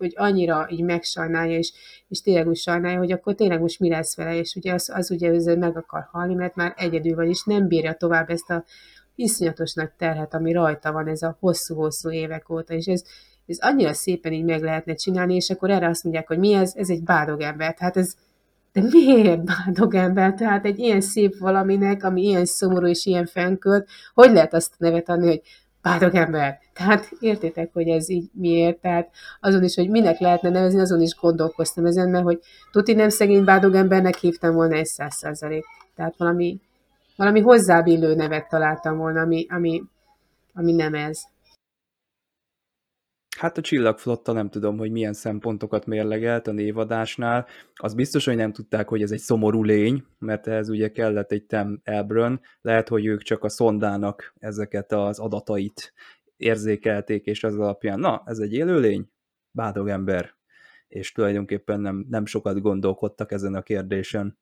C: hogy annyira így megsajnálja, és, és tényleg úgy sajnálja, hogy akkor tényleg most mi lesz vele, és ugye az, az ugye őző meg akar halni, mert már egyedül van, és nem bírja tovább ezt a iszonyatos nagy terhet, ami rajta van ez a hosszú-hosszú évek óta, és ez, ez annyira szépen így meg lehetne csinálni, és akkor erre azt mondják, hogy mi ez? Ez egy bádogember. Tehát ez, de miért bádogember? Tehát egy ilyen szép valaminek, ami ilyen szomorú és ilyen fenkölt, hogy lehet azt nevet adni, hogy bádogember? Tehát értétek, hogy ez így miért? Tehát azon is, hogy minek lehetne nevezni, azon is gondolkoztam ezen, mert hogy tuti nem szegény bádogembernek hívtam volna egy száz százalék. Tehát valami, valami hozzábillő nevet találtam volna, ami, ami, ami nem ez.
B: Hát a csillagflotta nem tudom, hogy milyen szempontokat mérlegelt a névadásnál. Az biztos, hogy nem tudták, hogy ez egy szomorú lény, mert ez ugye kellett egy Tem Elbrön. Lehet, hogy ők csak a szondának ezeket az adatait érzékelték, és az alapján, na, ez egy élőlény? Bádog ember. És tulajdonképpen nem, nem sokat gondolkodtak ezen a kérdésen.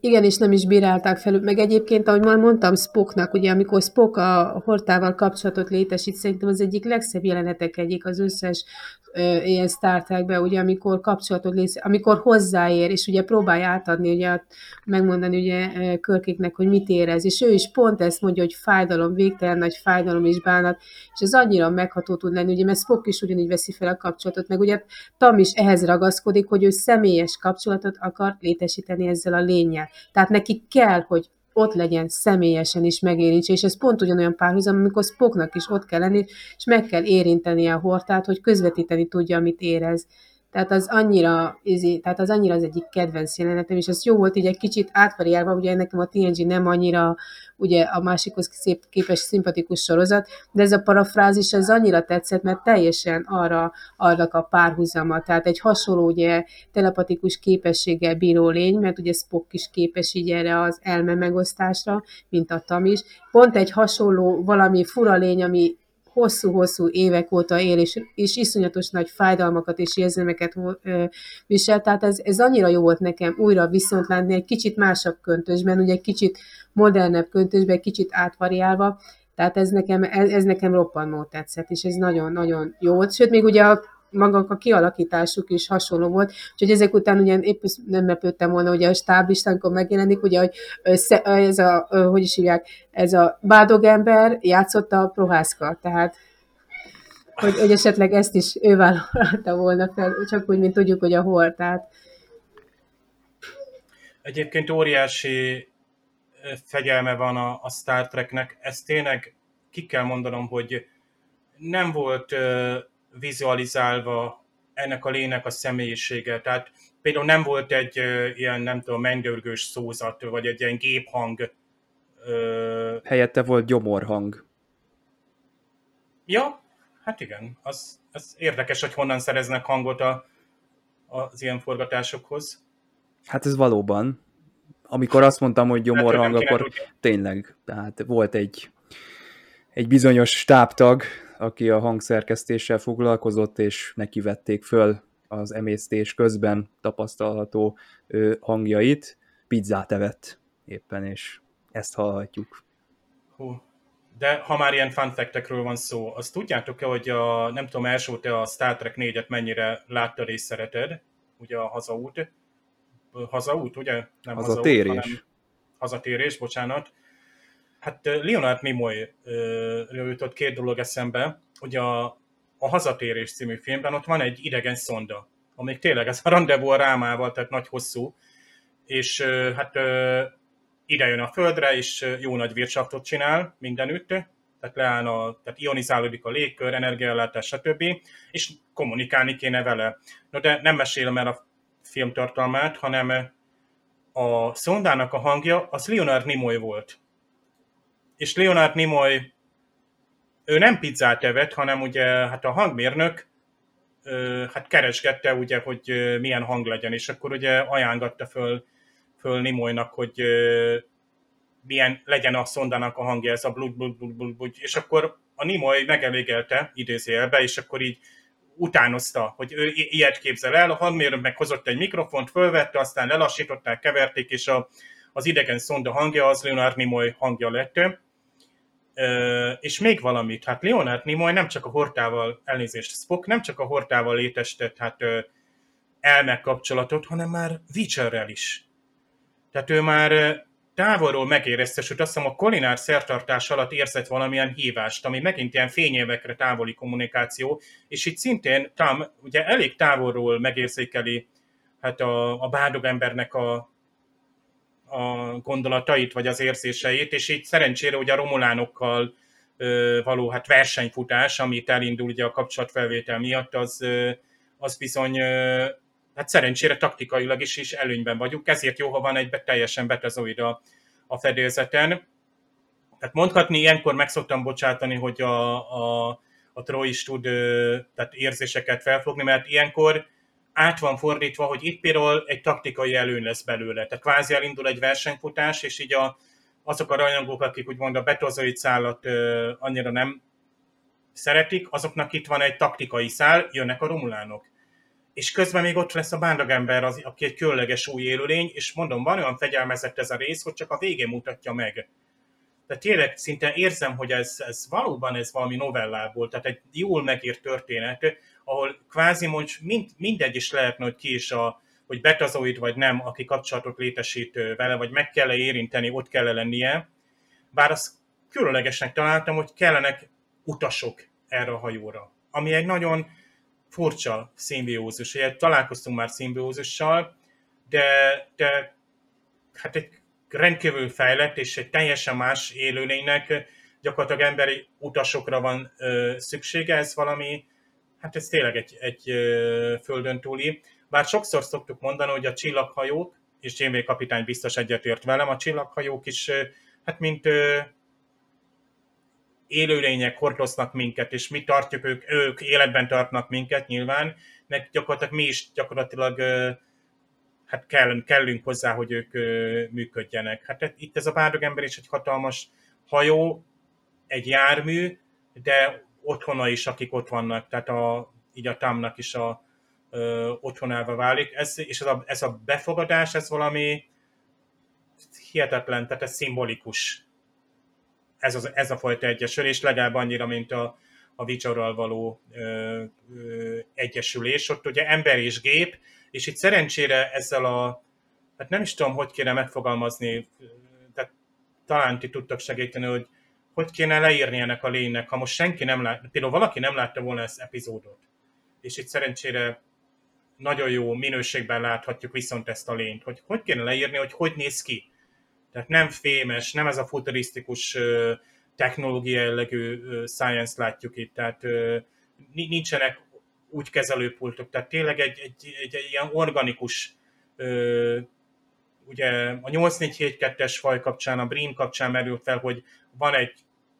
C: Igen, és nem is bírálták felül. Meg egyébként, ahogy már mondtam, Spocknak, ugye amikor Spock a Hortával kapcsolatot létesít, szerintem az egyik legszebb jelenetek egyik az összes ö, ilyen Star Trekben, ugye amikor kapcsolatot lész, amikor hozzáér, és ugye próbálja átadni, ugye megmondani ugye Körkéknek, hogy mit érez, és ő is pont ezt mondja, hogy fájdalom, végtelen nagy fájdalom és bánat, és ez annyira megható tud lenni, ugye, mert Spock is ugyanígy veszi fel a kapcsolatot, meg ugye Tam is ehhez ragaszkodik, hogy ő személyes kapcsolatot akar létesíteni ezzel a lényel. Tehát neki kell, hogy ott legyen személyesen is megérintse, és ez pont ugyanolyan párhuzam, amikor Spocknak is ott kell lenni, és meg kell érinteni a hortát, hogy közvetíteni tudja, amit érez. Tehát az annyira, izé, tehát az annyira az egyik kedvenc jelenetem, és az jó volt így egy kicsit átvariálva, ugye nekem a TNG nem annyira ugye a másikhoz szép, képes szimpatikus sorozat, de ez a parafrázis az annyira tetszett, mert teljesen arra adnak a párhuzama, tehát egy hasonló ugye telepatikus képességgel bíró lény, mert ugye Spock is képes így erre az elme megosztásra, mint a Tam is. Pont egy hasonló valami fura lény, ami hosszú-hosszú évek óta él, és, és iszonyatos nagy fájdalmakat és érzelmeket visel. Tehát ez, ez annyira jó volt nekem újra viszont látni egy kicsit másabb köntösben, ugye egy kicsit modernebb köntösben, egy kicsit átvariálva, tehát ez nekem, ez, ez nekem roppannó tetszett, és ez nagyon-nagyon jó volt. Sőt, még ugye a maga a kialakításuk is hasonló volt, úgyhogy ezek után ugye épp nem lepődtem volna, hogy a stáblistankon megjelenik, ugye, hogy ez a, hogy is hívják, ez a bádogember játszotta a prohászka, tehát hogy, hogy esetleg ezt is ő vállalta volna fel, csak úgy, mint tudjuk, hogy a hol, tehát.
D: Egyébként óriási fegyelme van a, a Star Treknek. Ezt tényleg ki kell mondanom, hogy nem volt vizualizálva ennek a lének a személyisége. Tehát például nem volt egy ilyen, nem tudom, mennydörgős szózat, vagy egy ilyen géphang.
B: Helyette volt gyomorhang.
D: Ja, hát igen. Az, az érdekes, hogy honnan szereznek hangot a, az ilyen forgatásokhoz.
B: Hát ez valóban. Amikor azt mondtam, hogy gyomorhang, hát, akkor tényleg, tehát volt egy, egy bizonyos stábtag, aki a hangszerkesztéssel foglalkozott, és neki vették föl az emésztés közben tapasztalható hangjait. Pizzát evett éppen, és ezt hallhatjuk.
D: Hú. De ha már ilyen fun van szó, azt tudjátok-e, hogy a, nem tudom, első te a Star Trek 4-et mennyire láttad és szereted? Ugye a hazaút. Hazaút, ugye?
B: Nem hazatérés. Hazaút, hanem
D: hazatérés, bocsánat. Hát Leonard Nimoy jutott két dolog eszembe, hogy a, a Hazatérés című filmben ott van egy idegen szonda, amik tényleg ez a rendezvú a rámával, tehát nagy hosszú, és hát ide jön a földre, és jó nagy vircsaftot csinál mindenütt, tehát leáll a, tehát ionizálódik a légkör, energiállátás, stb. És kommunikálni kéne vele. No, de nem mesélem el a film tartalmát, hanem a szondának a hangja az Leonard Nimoy volt és Leonard Nimoy ő nem pizzát evett, hanem ugye hát a hangmérnök hát keresgette ugye, hogy milyen hang legyen, és akkor ugye ajánlgatta föl, föl Nimoynak, hogy milyen legyen a szondának a hangja, ez a blud, blud, blud, blud, blud. és akkor a Nimoy megelégelte, idézélbe, és akkor így utánozta, hogy ő ilyet képzel el, a hangmérnök meghozott egy mikrofont, fölvette, aztán lelassították, keverték, és a, az idegen szonda hangja az Leonard Nimoy hangja lett és még valamit, hát Leonard Nimoy nem csak a Hortával, elnézést, Spock nem csak a Hortával létesített hát elmek kapcsolatot, hanem már Witcherrel is. Tehát ő már távolról megérezte, sőt azt hiszem a kolinár szertartás alatt érzett valamilyen hívást, ami megint ilyen fényévekre távoli kommunikáció, és itt szintén Tam ugye elég távolról megérzékeli hát a, a bádog embernek a, a gondolatait, vagy az érzéseit, és így szerencsére ugye a romulánokkal való hát versenyfutás, amit elindul ugye a kapcsolatfelvétel miatt, az, az bizony hát szerencsére taktikailag is, is előnyben vagyunk, ezért jó, ha van egy teljesen betazoid a, a fedélzeten. Tehát mondhatni, ilyenkor meg szoktam bocsátani, hogy a, a, a Troy is tud tehát érzéseket felfogni, mert ilyenkor át van fordítva, hogy itt például egy taktikai előny lesz belőle. Tehát kvázi elindul egy versenyfutás, és így a, azok a rajongók, akik úgymond a betozoid szállat ö, annyira nem szeretik, azoknak itt van egy taktikai szál, jönnek a romulánok és közben még ott lesz a bándagember, az, aki egy különleges új élőlény, és mondom, van olyan fegyelmezett ez a rész, hogy csak a végén mutatja meg. Tehát tényleg szinte érzem, hogy ez, ez valóban ez valami novellából, tehát egy jól megírt történet, ahol kvázi mondj, mind, mindegy is lehetne, hogy ki is a, hogy betazoid vagy nem, aki kapcsolatot létesít vele, vagy meg kell -e érinteni, ott kell -e lennie. Bár azt különlegesnek találtam, hogy kellenek utasok erre a hajóra. Ami egy nagyon furcsa szimbiózus. Ugye találkoztunk már szimbiózussal, de, de hát egy rendkívül fejlett és egy teljesen más élőlénynek gyakorlatilag emberi utasokra van ö, szüksége, ez valami, hát ez tényleg egy, egy földön túli. Bár sokszor szoktuk mondani, hogy a csillaghajók, és Janeway kapitány biztos egyetért velem, a csillaghajók is, hát mint élőlények hordoznak minket, és mi tartjuk ők, ők életben tartnak minket nyilván, meg gyakorlatilag mi is gyakorlatilag hát kell, kellünk hozzá, hogy ők működjenek. Hát itt ez a bárdog ember is egy hatalmas hajó, egy jármű, de otthona is, akik ott vannak, tehát a, így a támnak is a ö, otthonába válik. Ez, és ez a, ez a befogadás, ez valami hihetetlen, tehát ez szimbolikus ez, az, ez a fajta egyesülés, legalább annyira, mint a, a Witcherral való ö, ö, egyesülés. Ott ugye ember és gép, és itt szerencsére ezzel a, hát nem is tudom, hogy kéne megfogalmazni, tehát talán ti tudtak segíteni, hogy hogy kéne leírni ennek a lénynek, ha most senki nem lát, például valaki nem látta volna ezt epizódot, és itt szerencsére nagyon jó minőségben láthatjuk viszont ezt a lényt, hogy hogy kéne leírni, hogy hogy néz ki. Tehát nem fémes, nem ez a futurisztikus technológia jellegű science látjuk itt, tehát nincsenek úgy kezelőpultok, tehát tényleg egy, egy, egy, egy ilyen organikus ugye a 8472-es faj kapcsán, a Brin kapcsán merült fel, hogy van egy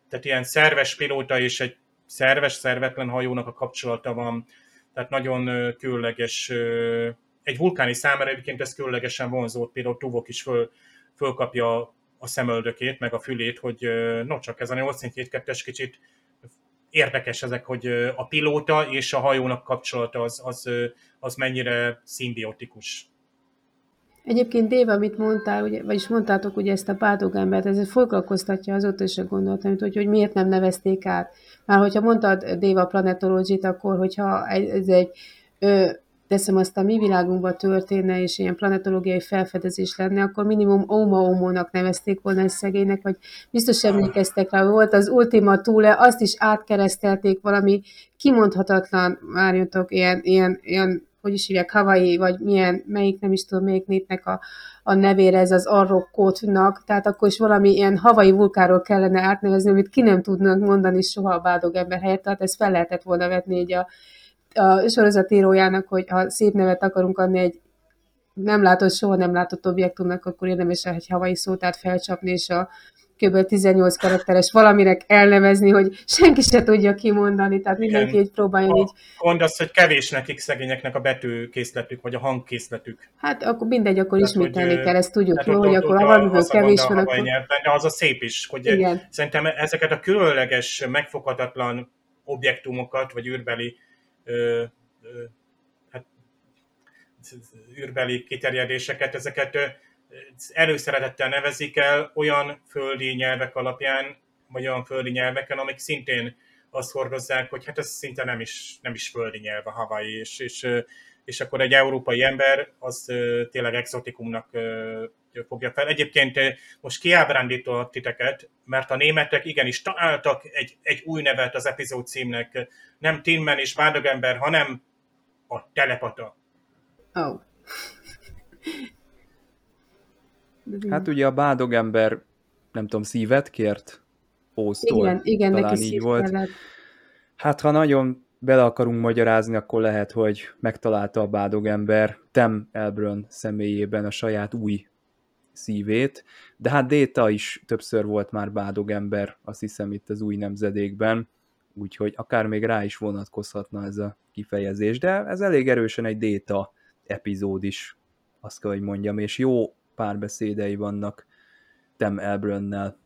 D: tehát ilyen szerves pilóta és egy szerves, szervetlen hajónak a kapcsolata van, tehát nagyon különleges, egy vulkáni számára egyébként ez különlegesen vonzót, például Tuvok is föl, fölkapja a szemöldökét, meg a fülét, hogy no, csak ez a 842-es kicsit érdekes ezek, hogy a pilóta és a hajónak kapcsolata az, az, az mennyire szimbiotikus.
C: Egyébként Déva, amit mondtál, ugye, vagyis mondtátok ugye ezt a pádogembert, ez foglalkoztatja azóta is a gondolatot, hogy, hogy miért nem nevezték át. Már hogyha mondtad Déva planetológit, akkor hogyha ez egy ö, teszem azt a mi világunkban történne, és ilyen planetológiai felfedezés lenne, akkor minimum Oma Omónak nevezték volna egy szegénynek, vagy biztos emlékeztek rá, volt az Ultima Thule, azt is átkeresztelték valami kimondhatatlan, várjatok, ilyen, ilyen, ilyen hogy is hívják, Hawaii, vagy milyen, melyik, nem is tudom, melyik népnek a, a nevére ez az Arrokkótnak, tehát akkor is valami ilyen havai vulkáról kellene átnevezni, amit ki nem tudnak mondani soha a bádog ember helyett, tehát ezt fel lehetett volna vetni így a, a sorozatírójának, hogy ha szép nevet akarunk adni egy nem látott, soha nem látott objektumnak, akkor érdemes egy havai szótát felcsapni, és a kb. 18 karakteres valaminek elnevezni, hogy senki se tudja kimondani, tehát mindenki így próbálja így.
D: Gond az, hogy kevés nekik szegényeknek a betűkészletük, vagy a hangkészletük.
C: Hát akkor mindegy, akkor tehát, ismételni kell, ezt tudjuk jó, hogy akkor ha valamiből kevés van, akkor...
D: De az a szép is, hogy Igen. szerintem ezeket a különleges, megfoghatatlan objektumokat, vagy űrbeli ö, ö, hát, űrbeli kiterjedéseket, ezeket előszeretettel nevezik el olyan földi nyelvek alapján, vagy olyan földi nyelveken, amik szintén azt hordozzák, hogy hát ez szinte nem is, nem is földi nyelv a Hawaii, és, és és akkor egy európai ember az tényleg exotikumnak fogja fel. Egyébként most kiábrándítok titeket, mert a németek igenis találtak egy, egy új nevet az epizód címnek. Nem Tinman és Bádogember, hanem a telepata.
C: Oh.
B: Hát ugye a bádogember, nem tudom, szívet kért Ósztól.
C: Igen, igen,
B: Talán
C: neki
B: így volt.
C: kellett.
B: Hát ha nagyon bele akarunk magyarázni, akkor lehet, hogy megtalálta a bádogember Tem Elbrön személyében a saját új szívét, de hát Déta is többször volt már bádogember, azt hiszem itt az új nemzedékben, úgyhogy akár még rá is vonatkozhatna ez a kifejezés, de ez elég erősen egy Déta epizód is, azt kell, hogy mondjam, és jó párbeszédei vannak Tem Elbrönnel.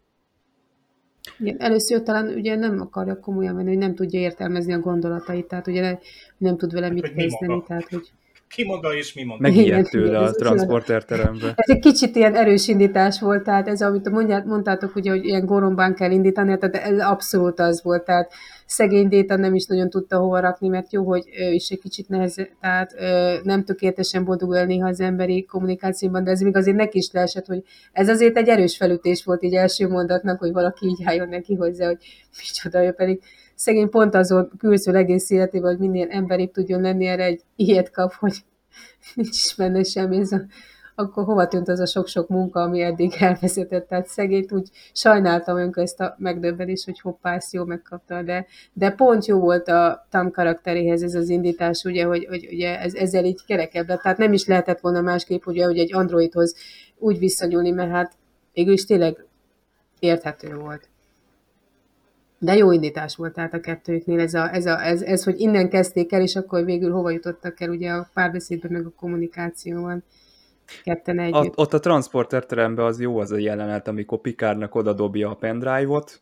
C: Igen, először talán ugye nem akarja komolyan venni, hogy nem tudja értelmezni a gondolatait, tehát ugye ne- nem tud vele mit
D: hogy mi
C: kezdeni, tehát hogy
D: Ki maga és mi maga.
B: Megijedt tőle a
C: ez-
B: transporterterembe.
C: Ez egy kicsit ilyen erős indítás volt, tehát ez, amit mondját, mondtátok, ugye, hogy ilyen gorombán kell indítani, tehát ez abszolút az volt, tehát szegény Déta nem is nagyon tudta hova rakni, mert jó, hogy ő is egy kicsit neheze, tehát ö, nem tökéletesen boldogul néha az emberi kommunikációban, de ez még azért neki is leesett, hogy ez azért egy erős felütés volt így első mondatnak, hogy valaki így álljon neki hozzá, hogy micsoda, ő pedig szegény pont azon külszül egész életében, hogy minél emberibb tudjon lenni, erre egy ilyet kap, hogy nincs is benne semmi, ez a, akkor hova tűnt az a sok-sok munka, ami eddig elvezetett, tehát szegényt úgy sajnáltam önk ezt a megdöbbenést, hogy hoppá, ezt jól megkapta, de, de pont jó volt a Tam karakteréhez ez az indítás, ugye, hogy, hogy ugye ez, ezzel így kerekebb tehát nem is lehetett volna másképp, ugye, hogy egy androidhoz úgy visszanyúlni, mert hát végül is tényleg érthető volt. De jó indítás volt tehát a kettőjüknél ez, a, ez, a, ez, ez, hogy innen kezdték el, és akkor végül hova jutottak el ugye a párbeszédben, meg a kommunikációban ketten együtt.
B: Ott, a transporterteremben az jó az a jelenet, amikor Pikárnak oda dobja a pendrive-ot,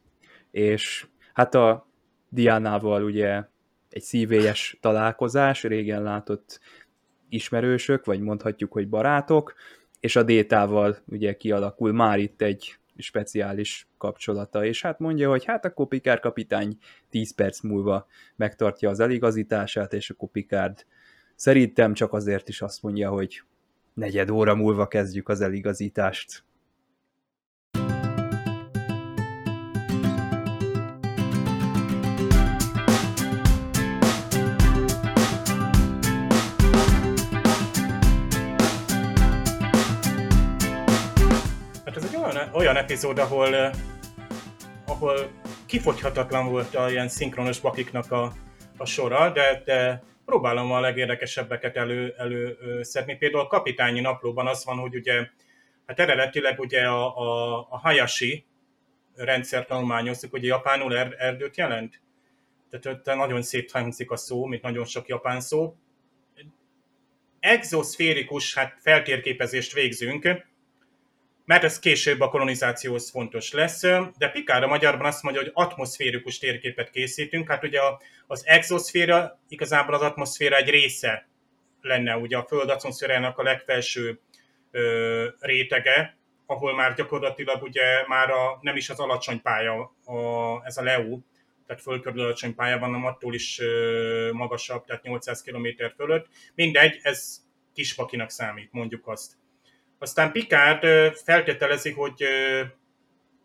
B: és hát a Diánával ugye egy szívélyes találkozás, régen látott ismerősök, vagy mondhatjuk, hogy barátok, és a Détával ugye kialakul már itt egy speciális kapcsolata, és hát mondja, hogy hát akkor Pikár kapitány 10 perc múlva megtartja az eligazítását, és akkor Pikárd szerintem csak azért is azt mondja, hogy negyed óra múlva kezdjük az eligazítást.
D: Olyan, epizód, ahol, eh, ahol kifogyhatatlan volt a ilyen szinkronos bakiknak a, a sora, de, de próbálom a legérdekesebbeket elő, előszedni. Például a kapitányi naplóban az van, hogy ugye, hát eredetileg ugye a, a, a Hayashi rendszer tanulmányozzuk, hogy japánul er, erdőt jelent. Tehát ott nagyon szép hangzik a szó, mint nagyon sok japán szó. Exoszférikus hát feltérképezést végzünk, mert ez később a kolonizációhoz fontos lesz, de a magyarban azt mondja, hogy atmoszférikus térképet készítünk, hát ugye az exoszféra igazából az atmoszféra egy része lenne, ugye a Föld atmoszférának a legfelső ö, rétege, ahol már gyakorlatilag ugye már a, nem is az alacsony pálya, a, ez a LEU, tehát föld körül alacsony pálya van, hanem attól is ö, magasabb, tehát 800 km fölött. Mindegy, ez kispakinak számít, mondjuk azt. Aztán Picard feltételezi, hogy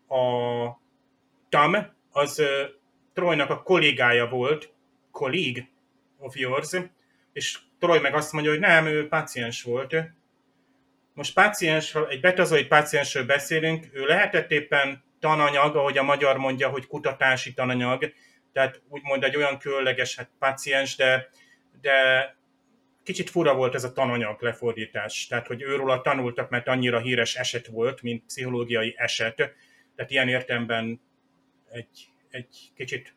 D: a Tam az ö, Troynak a kollégája volt, colleague of yours, és Troy meg azt mondja, hogy nem, ő páciens volt. Most páciens, egy betazoid páciensről beszélünk, ő lehetett éppen tananyag, ahogy a magyar mondja, hogy kutatási tananyag, tehát úgymond egy olyan különleges hát páciens, de, de kicsit fura volt ez a tananyag lefordítás, tehát hogy őróla tanultak, mert annyira híres eset volt, mint pszichológiai eset, tehát ilyen értemben egy, egy kicsit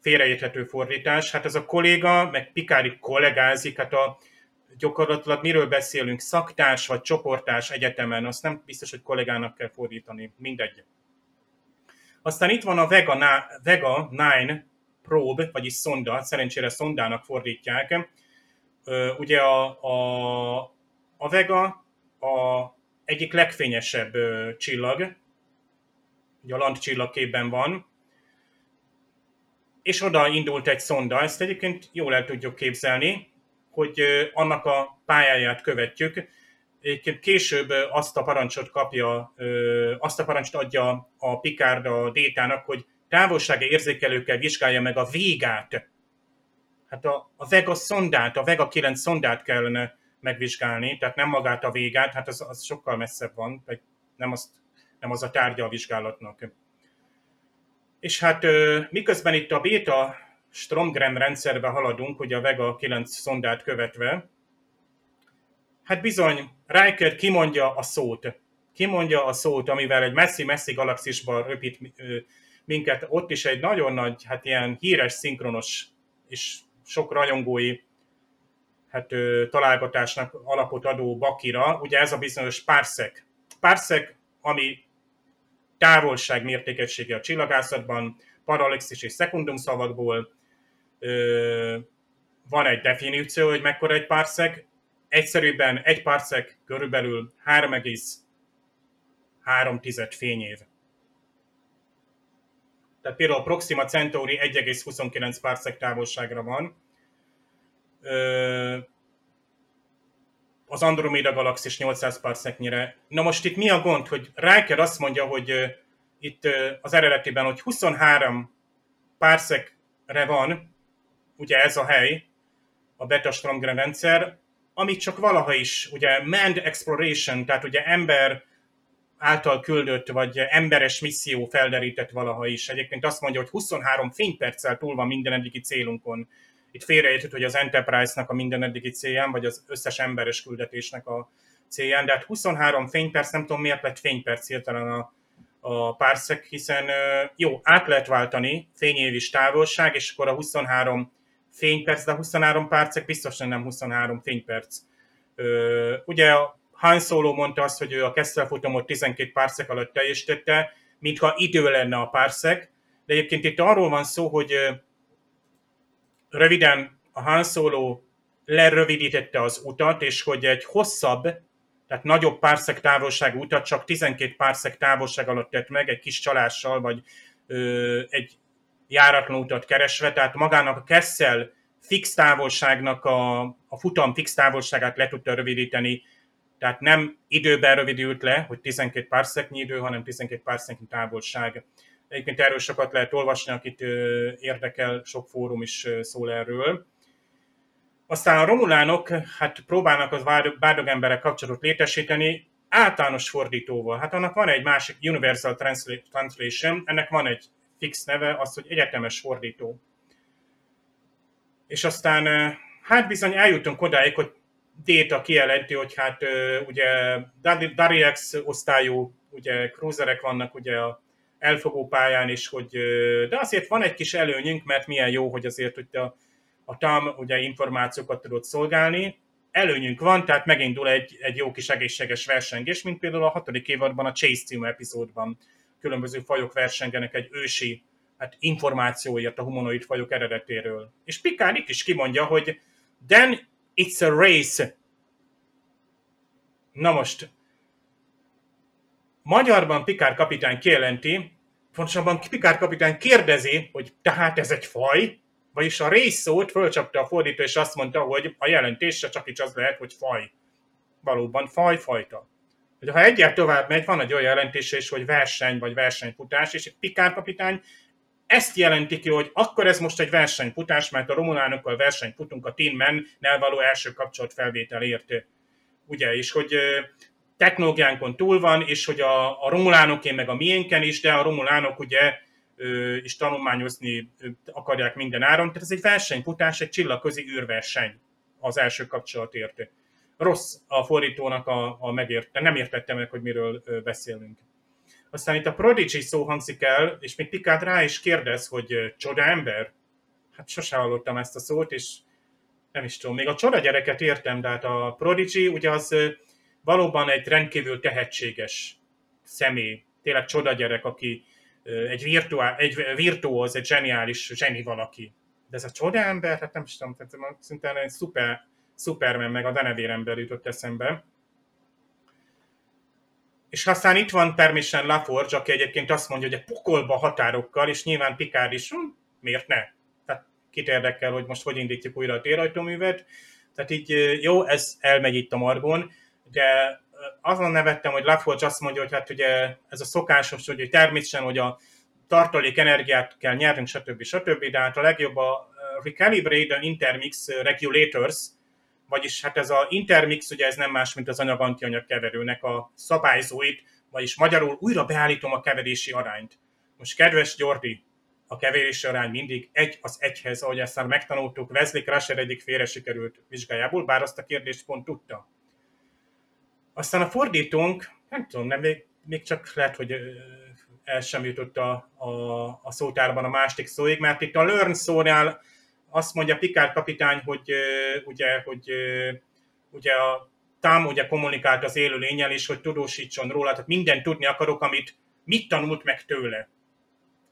D: félreérthető fordítás. Hát ez a kolléga, meg Pikári kollégázik, hát a, gyakorlatilag miről beszélünk, szaktárs vagy csoportás egyetemen, azt nem biztos, hogy kollégának kell fordítani, mindegy. Aztán itt van a Vega, Na- Vega 9 probe, vagyis szonda, szerencsére szondának fordítják. Ugye a, a, a Vega a egyik legfényesebb csillag, ugye a Land csillagképben van, és oda indult egy szonda, ezt egyébként jól el tudjuk képzelni, hogy annak a pályáját követjük. Egyébként később azt a parancsot kapja, azt a parancsot adja a Picard a Détának, hogy távolsági érzékelőkkel vizsgálja meg a végát. Hát a, a Vega szondát, a Vega 9 szondát kellene megvizsgálni, tehát nem magát a végát, hát az, az sokkal messzebb van, nem, azt, nem az a tárgya a vizsgálatnak. És hát miközben itt a beta Stromgren rendszerbe haladunk, ugye a Vega 9 szondát követve, hát bizony Riker kimondja a szót. Kimondja a szót, amivel egy messzi-messzi galaxisba röpít minket. Ott is egy nagyon nagy, hát ilyen híres, szinkronos és sok rajongói hát, találgatásnak alapot adó Bakira, ugye ez a bizonyos Parsec. Parsec, ami távolság mértékegysége a csillagászatban, paralexis és szekundum szavakból, van egy definíció, hogy mekkora egy parsec. Egyszerűbben egy parsec körülbelül 3,3 fényév. Tehát például a Proxima Centauri 1,29 parsec távolságra van. Az Andromeda galaxis 800 parseknyire. Na most itt mi a gond, hogy Riker azt mondja, hogy itt az eredetiben, hogy 23 parsekre van, ugye ez a hely, a Beta Stromgren rendszer, amit csak valaha is, ugye manned exploration, tehát ugye ember által küldött, vagy emberes misszió felderített valaha is. Egyébként azt mondja, hogy 23 fényperccel túl van minden eddigi célunkon. Itt félreértett, hogy az Enterprise-nak a minden eddigi célján, vagy az összes emberes küldetésnek a célján, de hát 23 fényperc, nem tudom miért lett fényperc hirtelen a, a párszek, hiszen jó, át lehet váltani fényévis távolság, és akkor a 23 fényperc, de 23 percek biztosan nem 23 fényperc. Ugye Han Solo mondta azt, hogy ő a Kessel futamot 12 percek alatt teljesítette, mintha idő lenne a párszek, de egyébként itt arról van szó, hogy röviden a Han Solo lerövidítette az utat, és hogy egy hosszabb, tehát nagyobb párszek távolságú utat csak 12 párszek távolság alatt tett meg, egy kis csalással, vagy ö, egy járatlan utat keresve, tehát magának a Kessel fix távolságnak a, a futam fix távolságát le tudta rövidíteni, tehát nem időben rövidült le, hogy 12 párszeknyi idő, hanem 12 párszeknyi távolság. Egyébként erről sokat lehet olvasni, akit érdekel, sok fórum is szól erről. Aztán a romulánok hát próbálnak az bádog emberek kapcsolatot létesíteni, általános fordítóval. Hát annak van egy másik Universal Translation, ennek van egy fix neve, az, hogy egyetemes fordító. És aztán hát bizony eljutunk odáig, hogy Déta kijelenti, hogy hát ugye Dariex osztályú ugye cruiserek vannak ugye a elfogó pályán is, hogy de azért van egy kis előnyünk, mert milyen jó, hogy azért hogy a, a TAM ugye információkat tudod szolgálni, előnyünk van, tehát megindul egy, egy jó kis egészséges versengés, mint például a hatodik évadban a Chase című epizódban különböző fajok versengenek egy ősi hát információért a humanoid fajok eredetéről. És Picard itt is kimondja, hogy then it's a race. Na most, magyarban Picard kapitány kijelenti, fontosabban Picard kapitány kérdezi, hogy tehát ez egy faj, vagyis a rész szót fölcsapta a fordító, és azt mondta, hogy a jelentése csak is az lehet, hogy faj. Valóban faj, fajta hogy ha egyet tovább megy, van egy olyan jelentése is, hogy verseny vagy versenyfutás, és egy Pikár kapitány ezt jelenti ki, hogy akkor ez most egy versenyfutás, mert a romulánokkal versenyfutunk a Tin Man-nel való első kapcsolat felvételért. Ugye, és hogy technológiánkon túl van, és hogy a, a romulánoké meg a miénken is, de a romulánok ugye is tanulmányozni akarják minden áron. Tehát ez egy versenyfutás, egy csillagközi űrverseny az első kapcsolatért rossz a fordítónak a, a megért, nem értette meg, hogy miről beszélünk. Aztán itt a Prodigy szó hangzik el, és még Pikát rá is kérdez, hogy csoda ember? Hát sose hallottam ezt a szót, és nem is tudom, még a csoda gyereket értem, de hát a Prodigy ugye az valóban egy rendkívül tehetséges személy, tényleg csoda gyerek, aki egy, virtuál, egy virtuóz, egy zseniális zseni valaki. De ez a csoda ember, hát nem is tudom, tehát szinte egy szuper Superman meg a denevér ember jutott eszembe. És aztán itt van Permission LaForge, aki egyébként azt mondja, hogy a pokolba határokkal, és nyilván Picard is, hm, miért ne? Tehát kit érdekel, hogy most hogy indítjuk újra a térajtóművet. Tehát így jó, ez elmegy itt a margon, de azon nevettem, hogy LaForge azt mondja, hogy hát ugye ez a szokásos, hogy természetesen, hogy a tartalék energiát kell nyernünk, stb. stb. De hát a legjobb a Recalibrate Intermix Regulators, vagyis hát ez a intermix, ugye ez nem más, mint az anyag-antianyag keverőnek a szabályzóit, vagyis magyarul újra beállítom a keverési arányt. Most kedves Györgyi, a keverési arány mindig egy az egyhez, ahogy ezt már megtanultuk Wesley Crusher egyik félre sikerült vizsgájából, bár azt a kérdést pont tudta. Aztán a fordítónk, nem tudom, nem, még, még csak lehet, hogy el sem jutott a, a, a szótárban a másik szóig, mert itt a learn szónál azt mondja Pikár kapitány, hogy ugye, hogy ugye a Tám ugye kommunikált az élő lényel, és hogy tudósítson róla, tehát mindent tudni akarok, amit mit tanult meg tőle.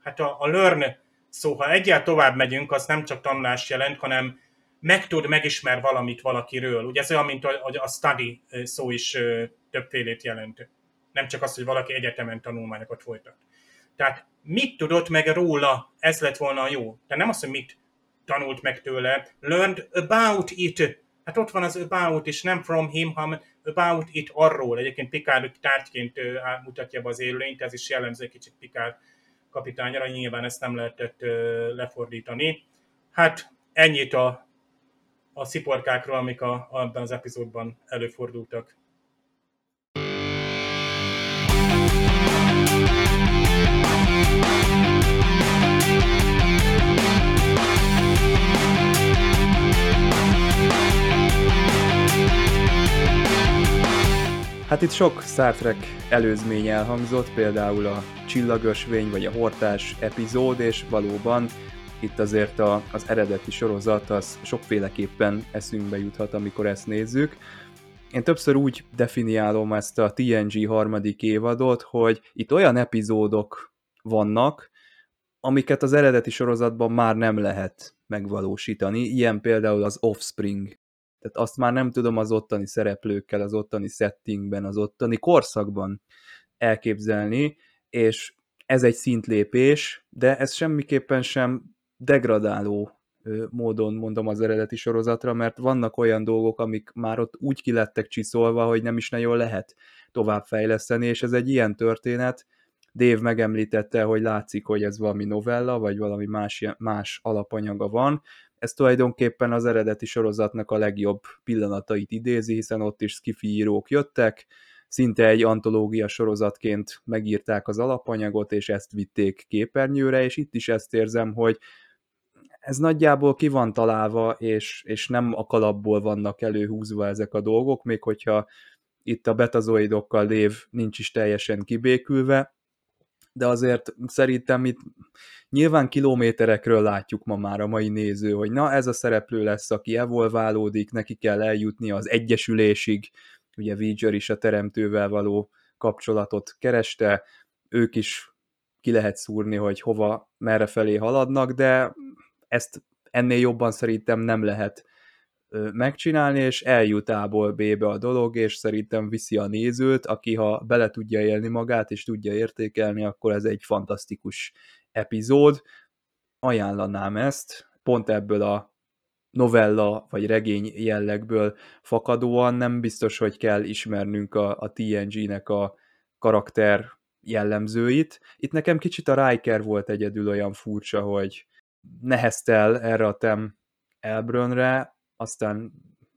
D: Hát a, a learn szó, ha egyel tovább megyünk, az nem csak tanulás jelent, hanem megtud, megismer valamit valakiről. Ugye ez olyan, mint a, a study szó is többfélét jelent. Nem csak az, hogy valaki egyetemen tanulmányokat folytat. Tehát mit tudott meg róla, ez lett volna a jó. Tehát nem az, hogy mit tanult meg tőle, learned about it. Hát ott van az about, és nem from him, hanem about it arról. Egyébként Picard tárgyként mutatja be az élőlényt, ez is jellemző kicsit Picard kapitányra, nyilván ezt nem lehetett lefordítani. Hát ennyit a, a sziporkákról, amik a, abban az epizódban előfordultak.
B: Hát itt sok Star Trek előzmény elhangzott, például a Csillagösvény vagy a Hortás epizód, és valóban itt azért a, az eredeti sorozat az sokféleképpen eszünkbe juthat, amikor ezt nézzük. Én többször úgy definiálom ezt a TNG harmadik évadot, hogy itt olyan epizódok vannak, amiket az eredeti sorozatban már nem lehet megvalósítani, ilyen például az Offspring tehát azt már nem tudom az ottani szereplőkkel, az ottani settingben, az ottani korszakban elképzelni, és ez egy szintlépés, de ez semmiképpen sem degradáló módon mondom az eredeti sorozatra, mert vannak olyan dolgok, amik már ott úgy kilettek csiszolva, hogy nem is nagyon lehet továbbfejleszteni, és ez egy ilyen történet. Dave megemlítette, hogy látszik, hogy ez valami novella, vagy valami más, más alapanyaga van, ez tulajdonképpen az eredeti sorozatnak a legjobb pillanatait idézi, hiszen ott is skifi írók jöttek, szinte egy antológia sorozatként megírták az alapanyagot, és ezt vitték képernyőre, és itt is ezt érzem, hogy ez nagyjából ki van találva, és, és nem a kalapból vannak előhúzva ezek a dolgok, még hogyha itt a betazoidokkal lév nincs is teljesen kibékülve, de azért szerintem itt nyilván kilométerekről látjuk ma már a mai néző, hogy na ez a szereplő lesz, aki evolválódik, neki kell eljutni az egyesülésig, ugye Viger is a teremtővel való kapcsolatot kereste, ők is ki lehet szúrni, hogy hova, merre felé haladnak, de ezt ennél jobban szerintem nem lehet megcsinálni, és eljut A-ból B-be a dolog, és szerintem viszi a nézőt, aki ha bele tudja élni magát, és tudja értékelni, akkor ez egy fantasztikus epizód. Ajánlanám ezt, pont ebből a novella vagy regény jellegből fakadóan nem biztos, hogy kell ismernünk a, a TNG-nek a karakter jellemzőit. Itt nekem kicsit a Riker volt egyedül olyan furcsa, hogy neheztel erre a Tem Elbrönre, aztán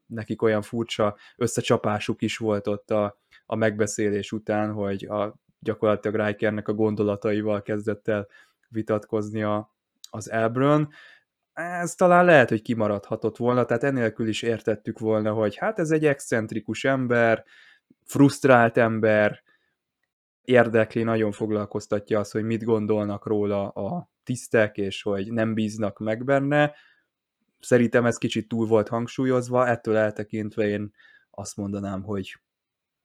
B: nekik olyan furcsa összecsapásuk is volt ott a, a megbeszélés után, hogy a, gyakorlatilag Rikernek a gondolataival kezdett el vitatkozni a, az Elbrön. Ez talán lehet, hogy kimaradhatott volna, tehát enélkül is értettük volna, hogy hát ez egy excentrikus ember, frusztrált ember, érdekli, nagyon foglalkoztatja az, hogy mit gondolnak róla a tisztek, és hogy nem bíznak meg benne, Szerintem ez kicsit túl volt hangsúlyozva, ettől eltekintve én azt mondanám, hogy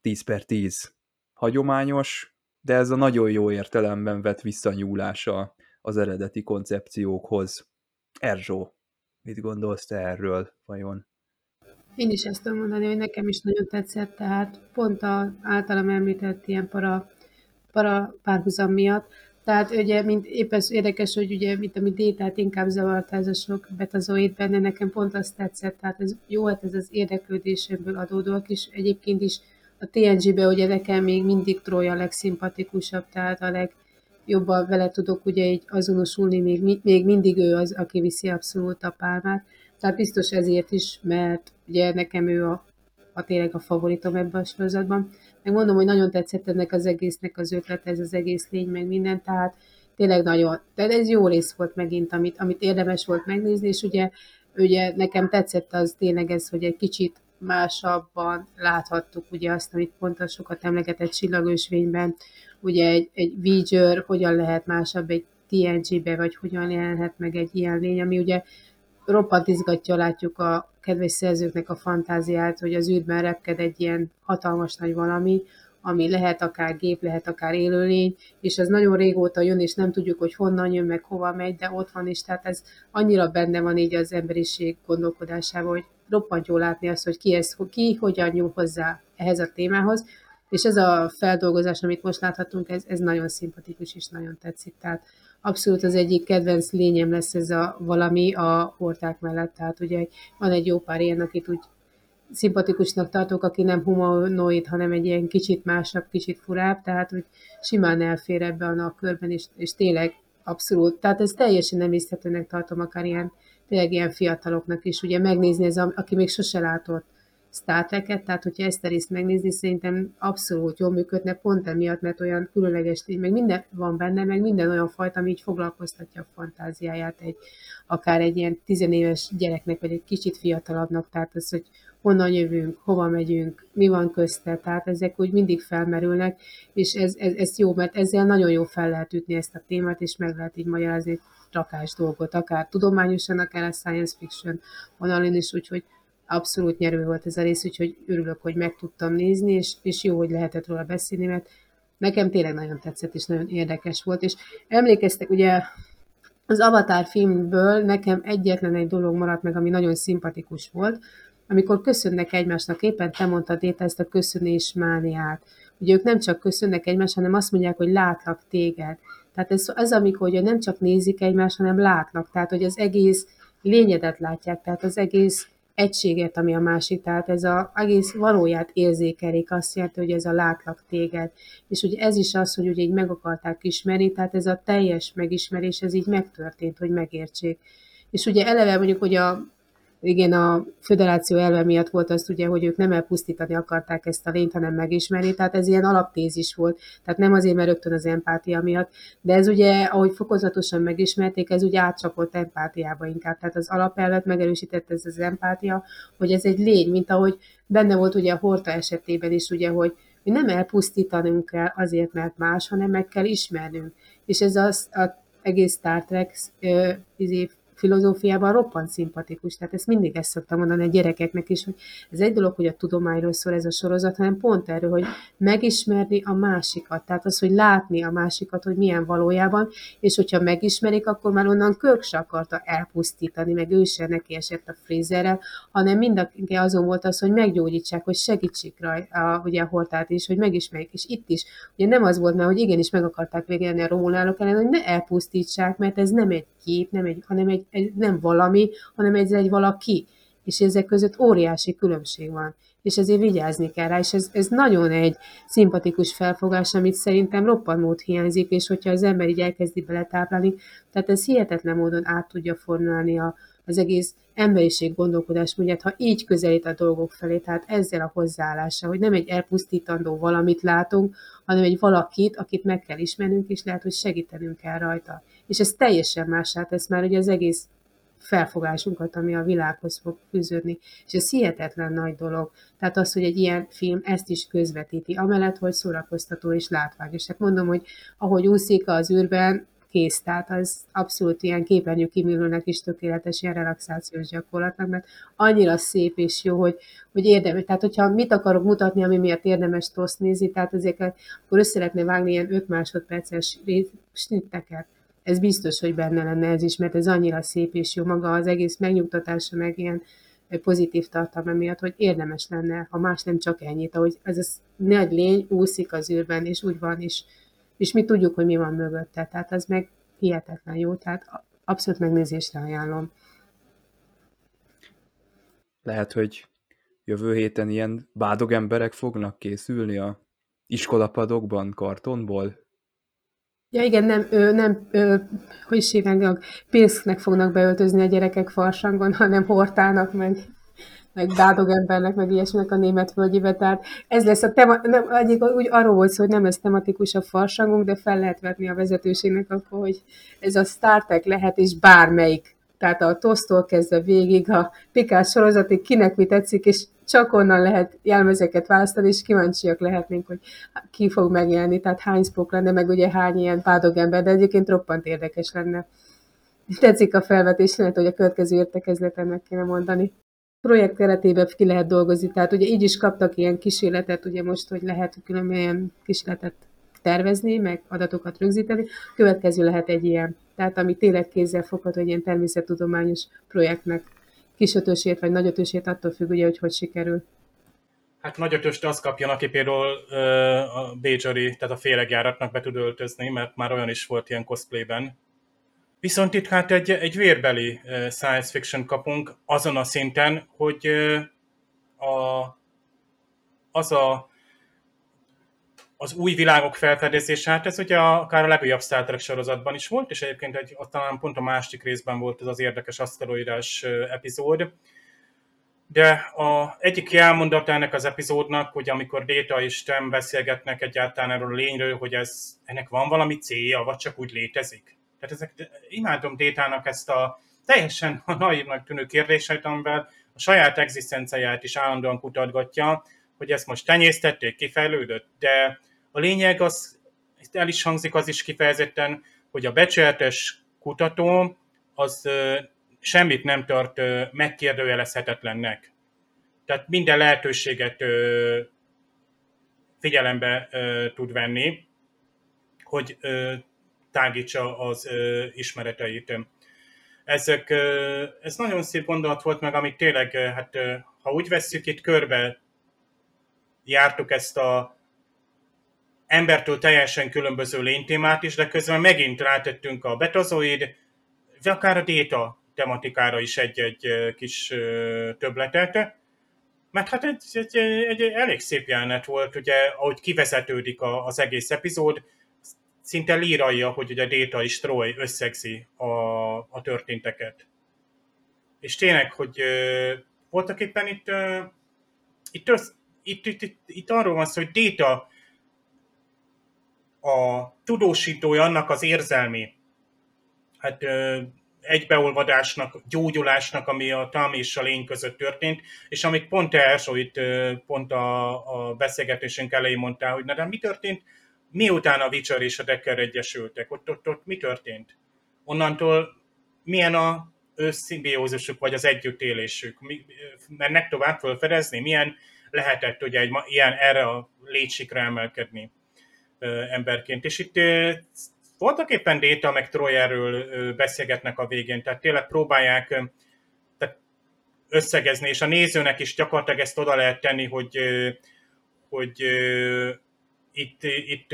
B: 10 per 10 hagyományos, de ez a nagyon jó értelemben vett visszanyúlása az eredeti koncepciókhoz. Erzsó, mit gondolsz te erről vajon?
C: Én is ezt tudom mondani, hogy nekem is nagyon tetszett, tehát pont a általam említett ilyen para, para párhuzam miatt, Tehát ugye, mint épp ez érdekes, hogy ugye, mint ami détát inkább zavart ez a sok betazoid benne, nekem pont azt tetszett, tehát ez jó, hát ez az érdeklődésemből adódóak, és egyébként is a TNG-be ugye nekem még mindig Troy a legszimpatikusabb, tehát a legjobban vele tudok ugye így azonosulni, még, még mindig ő az, aki viszi abszolút a pálmát. Tehát biztos ezért is, mert ugye nekem ő a, a tényleg a favoritom ebben a sorozatban. Meg mondom, hogy nagyon tetszett ennek az egésznek az ötlet, ez az egész lény, meg minden, tehát tényleg nagyon, de ez jó rész volt megint, amit, amit érdemes volt megnézni, és ugye, ugye nekem tetszett az tényleg ez, hogy egy kicsit másabban láthattuk ugye azt, amit pont a sokat emlegetett csillagösvényben, ugye egy, egy Voyager hogyan lehet másabb egy TNG-be, vagy hogyan jelenhet meg egy ilyen lény, ami ugye roppant izgatja, látjuk a kedves szerzőknek a fantáziát, hogy az űrben repked egy ilyen hatalmas nagy valami, ami lehet akár gép, lehet akár élőlény, és ez nagyon régóta jön, és nem tudjuk, hogy honnan jön, meg hova megy, de ott van is, tehát ez annyira benne van így az emberiség gondolkodásában, hogy roppant jól látni azt, hogy ki, ez, ki hogyan nyúl hozzá ehhez a témához, és ez a feldolgozás, amit most láthatunk, ez, ez nagyon szimpatikus és nagyon tetszik. Tehát abszolút az egyik kedvenc lényem lesz ez a valami a horták mellett. Tehát ugye van egy jó pár ilyen, akit úgy szimpatikusnak tartok, aki nem humanoid, hanem egy ilyen kicsit másabb, kicsit furább, tehát hogy simán elfér ebben a körben, és, és tényleg abszolút, tehát ez teljesen nem észhetőnek tartom, akár ilyen, tényleg ilyen fiataloknak is, ugye megnézni, ez a, aki még sose látott Star Trek-et, tehát hogyha ezt a részt megnézni, szerintem abszolút jól működne, pont emiatt, mert olyan különleges meg minden van benne, meg minden olyan fajta, ami így foglalkoztatja a fantáziáját egy, akár egy ilyen tizenéves gyereknek, vagy egy kicsit fiatalabbnak, tehát az, hogy honnan jövünk, hova megyünk, mi van közte, tehát ezek úgy mindig felmerülnek, és ez, ez, ez jó, mert ezzel nagyon jó fel lehet ütni ezt a témát, és meg lehet így magyarázni rakás dolgot, akár tudományosan, akár a science fiction vonalon is, úgyhogy abszolút nyerő volt ez a rész, úgyhogy örülök, hogy meg tudtam nézni, és, és jó, hogy lehetett róla beszélni, mert nekem tényleg nagyon tetszett, és nagyon érdekes volt, és emlékeztek, ugye az Avatar filmből nekem egyetlen egy dolog maradt meg, ami nagyon szimpatikus volt, amikor köszönnek egymásnak, éppen te mondtad Éta ezt a köszönés mániát. Ugye ők nem csak köszönnek egymásnak, hanem azt mondják, hogy látlak téged. Tehát ez, ez amikor ugye nem csak nézik egymást, hanem látnak. Tehát, hogy az egész lényedet látják, tehát az egész egységet, ami a másik, tehát ez az egész valóját érzékelik, azt jelenti, hogy ez a látlak téged. És ugye ez is az, hogy ugye így meg akarták ismerni, tehát ez a teljes megismerés, ez így megtörtént, hogy megértsék. És ugye eleve mondjuk, hogy a igen, a föderáció elve miatt volt azt ugye, hogy ők nem elpusztítani akarták ezt a lényt, hanem megismerni, tehát ez ilyen alaptézis volt, tehát nem azért, mert rögtön az empátia miatt, de ez ugye, ahogy fokozatosan megismerték, ez ugye átcsapott empátiába inkább, tehát az alapelvet megerősítette ez az empátia, hogy ez egy lény, mint ahogy benne volt ugye a Horta esetében is, ugye, hogy mi nem elpusztítanunk kell azért, mert más, hanem meg kell ismernünk. És ez az, az egész Star Trek izé, filozófiában roppant szimpatikus. Tehát ezt mindig ezt szoktam mondani a gyerekeknek is, hogy ez egy dolog, hogy a tudományról szól ez a sorozat, hanem pont erről, hogy megismerni a másikat. Tehát az, hogy látni a másikat, hogy milyen valójában, és hogyha megismerik, akkor már onnan Körk se akarta elpusztítani, meg ő se neki esett a frézerrel, hanem mindenki azon volt az, hogy meggyógyítsák, hogy segítsék rajta, a, ugye a hortát is, hogy megismerjék. És itt is, ugye nem az volt már, hogy igenis meg akarták végelni a romulánok ellen, hogy ne elpusztítsák, mert ez nem egy kép, nem egy, hanem egy, egy, nem valami, hanem ez egy valaki. És ezek között óriási különbség van. És ezért vigyázni kell rá, és ez, ez nagyon egy szimpatikus felfogás, amit szerintem roppant hiányzik, és hogyha az ember így elkezdi beletáplálni, tehát ez hihetetlen módon át tudja formálni a, az egész emberiség gondolkodás módját, ha így közelít a dolgok felé, tehát ezzel a hozzáállással, hogy nem egy elpusztítandó valamit látunk, hanem egy valakit, akit meg kell ismernünk, és lehet, hogy segítenünk kell rajta és ez teljesen mását tesz már ugye az egész felfogásunkat, ami a világhoz fog fűződni. És ez hihetetlen nagy dolog. Tehát az, hogy egy ilyen film ezt is közvetíti, amellett, hogy szórakoztató és látványos. Tehát mondom, hogy ahogy úszik az űrben, kész, tehát az abszolút ilyen képernyő kiműlőnek is tökéletes ilyen relaxációs gyakorlatnak, mert annyira szép és jó, hogy, hogy érdemes. Tehát, hogyha mit akarok mutatni, ami miatt érdemes toszt nézni, tehát ezeket, akkor össze lehetne vágni ilyen 5 másodperces snitteket ez biztos, hogy benne lenne ez is, mert ez annyira szép és jó maga az egész megnyugtatása, meg ilyen pozitív tartalma miatt, hogy érdemes lenne, ha más nem csak ennyit, ahogy ez a nagy lény úszik az űrben, és úgy van, és, és mi tudjuk, hogy mi van mögötte, tehát az meg hihetetlen jó, tehát abszolút megnézésre ajánlom.
B: Lehet, hogy jövő héten ilyen bádog emberek fognak készülni a iskolapadokban kartonból?
C: Ja igen, nem, ö, nem ö, hogy is hívják, Pilsznek fognak beöltözni a gyerekek farsangon, hanem hortának, meg, meg bádog embernek, meg ilyesminek a német völgyébe. Tehát ez lesz a tema, nem, egyik, úgy arról volt szó, hogy nem lesz tematikus a farsangunk, de fel lehet vetni a vezetőségnek akkor, hogy ez a Star Trek lehet, és bármelyik tehát a tosztól kezdve végig, a pikás sorozatig kinek mi tetszik, és csak onnan lehet jelmezeket választani, és kíváncsiak lehetnénk, hogy ki fog megjelenni, tehát hány Spock lenne, meg ugye hány ilyen ember, de egyébként roppant érdekes lenne. Tetszik a felvetés, lehet, hogy a következő értekezleten meg kéne mondani. Projekt keretében ki lehet dolgozni, tehát ugye így is kaptak ilyen kísérletet, ugye most, hogy lehet különböző kísérletet tervezni, meg adatokat rögzíteni. Következő lehet egy ilyen, tehát ami tényleg kézzel fogható, egy ilyen természettudományos projektnek kisötösét vagy nagyötösét, attól függ ugye, hogy hogy sikerül.
D: Hát nagyötöst azt kapjon, aki például uh, a Bécsari, tehát a féregjáratnak be tud öltözni, mert már olyan is volt ilyen cosplayben. Viszont itt hát egy, egy vérbeli uh, science fiction kapunk azon a szinten, hogy a, az a az új világok felfedezése, hát ez ugye akár a legújabb Star Trek sorozatban is volt, és egyébként egy, talán pont a másik részben volt ez az érdekes aszteroidás epizód. De a egyik elmondata ennek az epizódnak, hogy amikor Data és Tem beszélgetnek egyáltalán erről a lényről, hogy ez, ennek van valami célja, vagy csak úgy létezik. Tehát ezek, imádom Détának ezt a teljesen naívnak tűnő kérdéseit, amivel a saját egzisztenciáját is állandóan kutatgatja, hogy ezt most tenyésztették, kifejlődött, de a lényeg az, itt el is hangzik az is kifejezetten, hogy a becsületes kutató az semmit nem tart megkérdőjelezhetetlennek. Tehát minden lehetőséget figyelembe tud venni, hogy tágítsa az ismereteit. Ezek, ez nagyon szép gondolat volt meg, amit tényleg, hát ha úgy vesszük, itt körbe jártuk ezt a embertől teljesen különböző lénytémát is, de közben megint rátettünk a betazoid, vagy akár a déta tematikára is egy-egy kis töbletet. Mert hát egy, egy, egy elég szép jelenet volt, ugye, ahogy kivezetődik az egész epizód, szinte líralja, hogy ugye Déta és Troy összegzi a, a történteket. És tényleg, hogy voltak éppen itt, itt, itt, itt, itt, itt arról van szó, hogy Déta a tudósítója annak az érzelmi hát, egybeolvadásnak, gyógyulásnak, ami a Tam és a lény között történt, és amit pont első itt pont a, a beszélgetésünk elején mondtál, hogy na de mi történt, miután a Witcher és a Decker egyesültek, ott, ott, ott mi történt? Onnantól milyen a összimbiózusuk, vagy az együttélésük? Mi, mennek tovább felfedezni? Milyen lehetett ugye egy ilyen erre a létsikre emelkedni? Emberként. És itt voltak éppen Déta meg Troy erről beszélgetnek a végén, tehát tényleg próbálják tehát összegezni, és a nézőnek is gyakorlatilag ezt oda lehet tenni, hogy, hogy itt, itt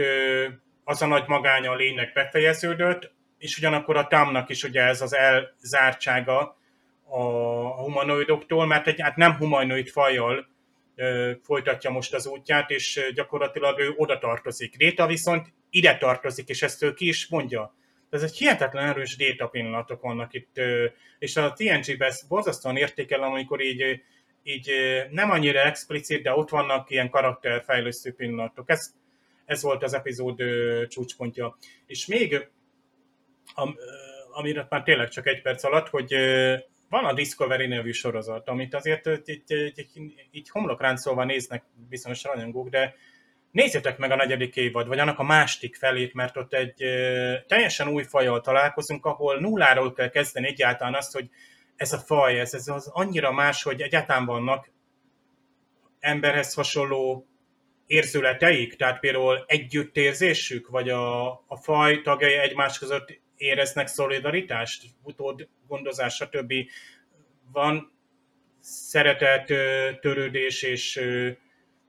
D: az a nagy magánya a lénynek befejeződött, és ugyanakkor a támnak is ugye ez az elzártsága a humanoidoktól, mert egy hát nem humanoid fajjal folytatja most az útját, és gyakorlatilag ő oda tartozik. Réta viszont ide tartozik, és ezt ő ki is mondja. Ez egy hihetetlen erős déta pillanatok vannak itt, és a TNG-ben ezt borzasztóan értékelem, amikor így, így nem annyira explicit, de ott vannak ilyen karakterfejlesztő pillanatok. Ez, ez volt az epizód csúcspontja. És még, am, amire már tényleg csak egy perc alatt, hogy van a Discovery nevű sorozat, amit azért így, így, így, így homlokráncolva néznek bizonyos rajongók, de nézzétek meg a negyedik évad, vagy annak a másik felét, mert ott egy teljesen új fajjal találkozunk, ahol nulláról kell kezdeni egyáltalán azt, hogy ez a faj, ez, ez az annyira más, hogy egyáltalán vannak emberhez hasonló érzületeik, tehát például együttérzésük, vagy a, a faj tagjai egymás között éreznek szolidaritást, utód gondozás, stb. Van szeretet, törődés, és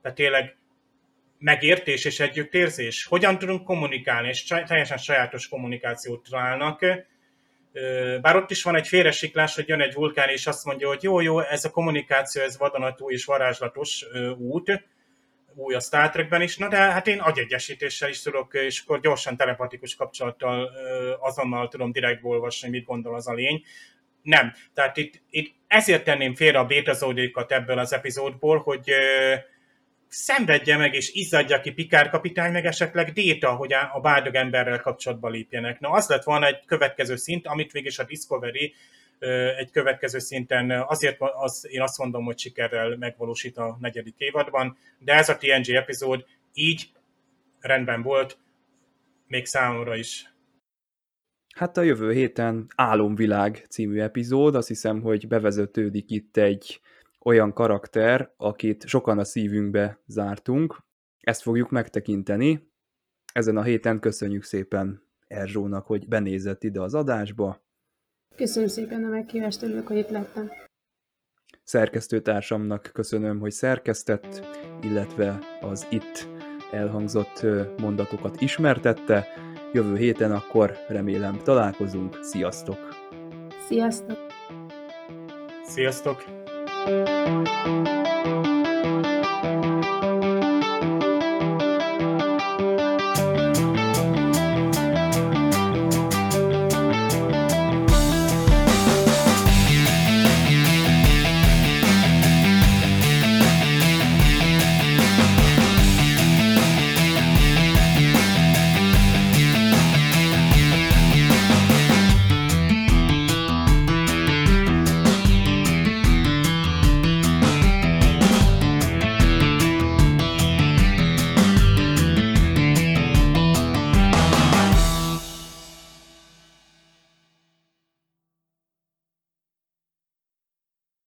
D: tehát tényleg megértés és együttérzés. Hogyan tudunk kommunikálni, és teljesen sajátos kommunikációt találnak. Bár ott is van egy félresiklás, hogy jön egy vulkán, és azt mondja, hogy jó, jó, ez a kommunikáció, ez vadonatúj és varázslatos út, új a Star Trekben is, na de hát én agyegyesítéssel is tudok, és akkor gyorsan telepatikus kapcsolattal azonnal tudom direkt olvasni, mit gondol az a lény. Nem. Tehát itt, itt ezért tenném félre a bétazódékat ebből az epizódból, hogy szenvedje meg és izzadja ki Pikár kapitány, meg esetleg Déta, hogy a bárdog emberrel kapcsolatba lépjenek. Na, az lett volna egy következő szint, amit végig a Discovery egy következő szinten azért az, én azt mondom, hogy sikerrel megvalósít a negyedik évadban, de ez a TNG epizód így rendben volt, még számomra is.
B: Hát a jövő héten Álomvilág című epizód, azt hiszem, hogy bevezetődik itt egy olyan karakter, akit sokan a szívünkbe zártunk. Ezt fogjuk megtekinteni. Ezen a héten köszönjük szépen Erzsónak, hogy benézett ide az adásba.
C: Köszönöm szépen a meghívást, örülök, hogy itt lettem.
B: Szerkesztőtársamnak köszönöm, hogy szerkesztett, illetve az itt elhangzott mondatokat ismertette. Jövő héten akkor remélem találkozunk. Sziasztok!
C: Sziasztok!
D: Sziasztok!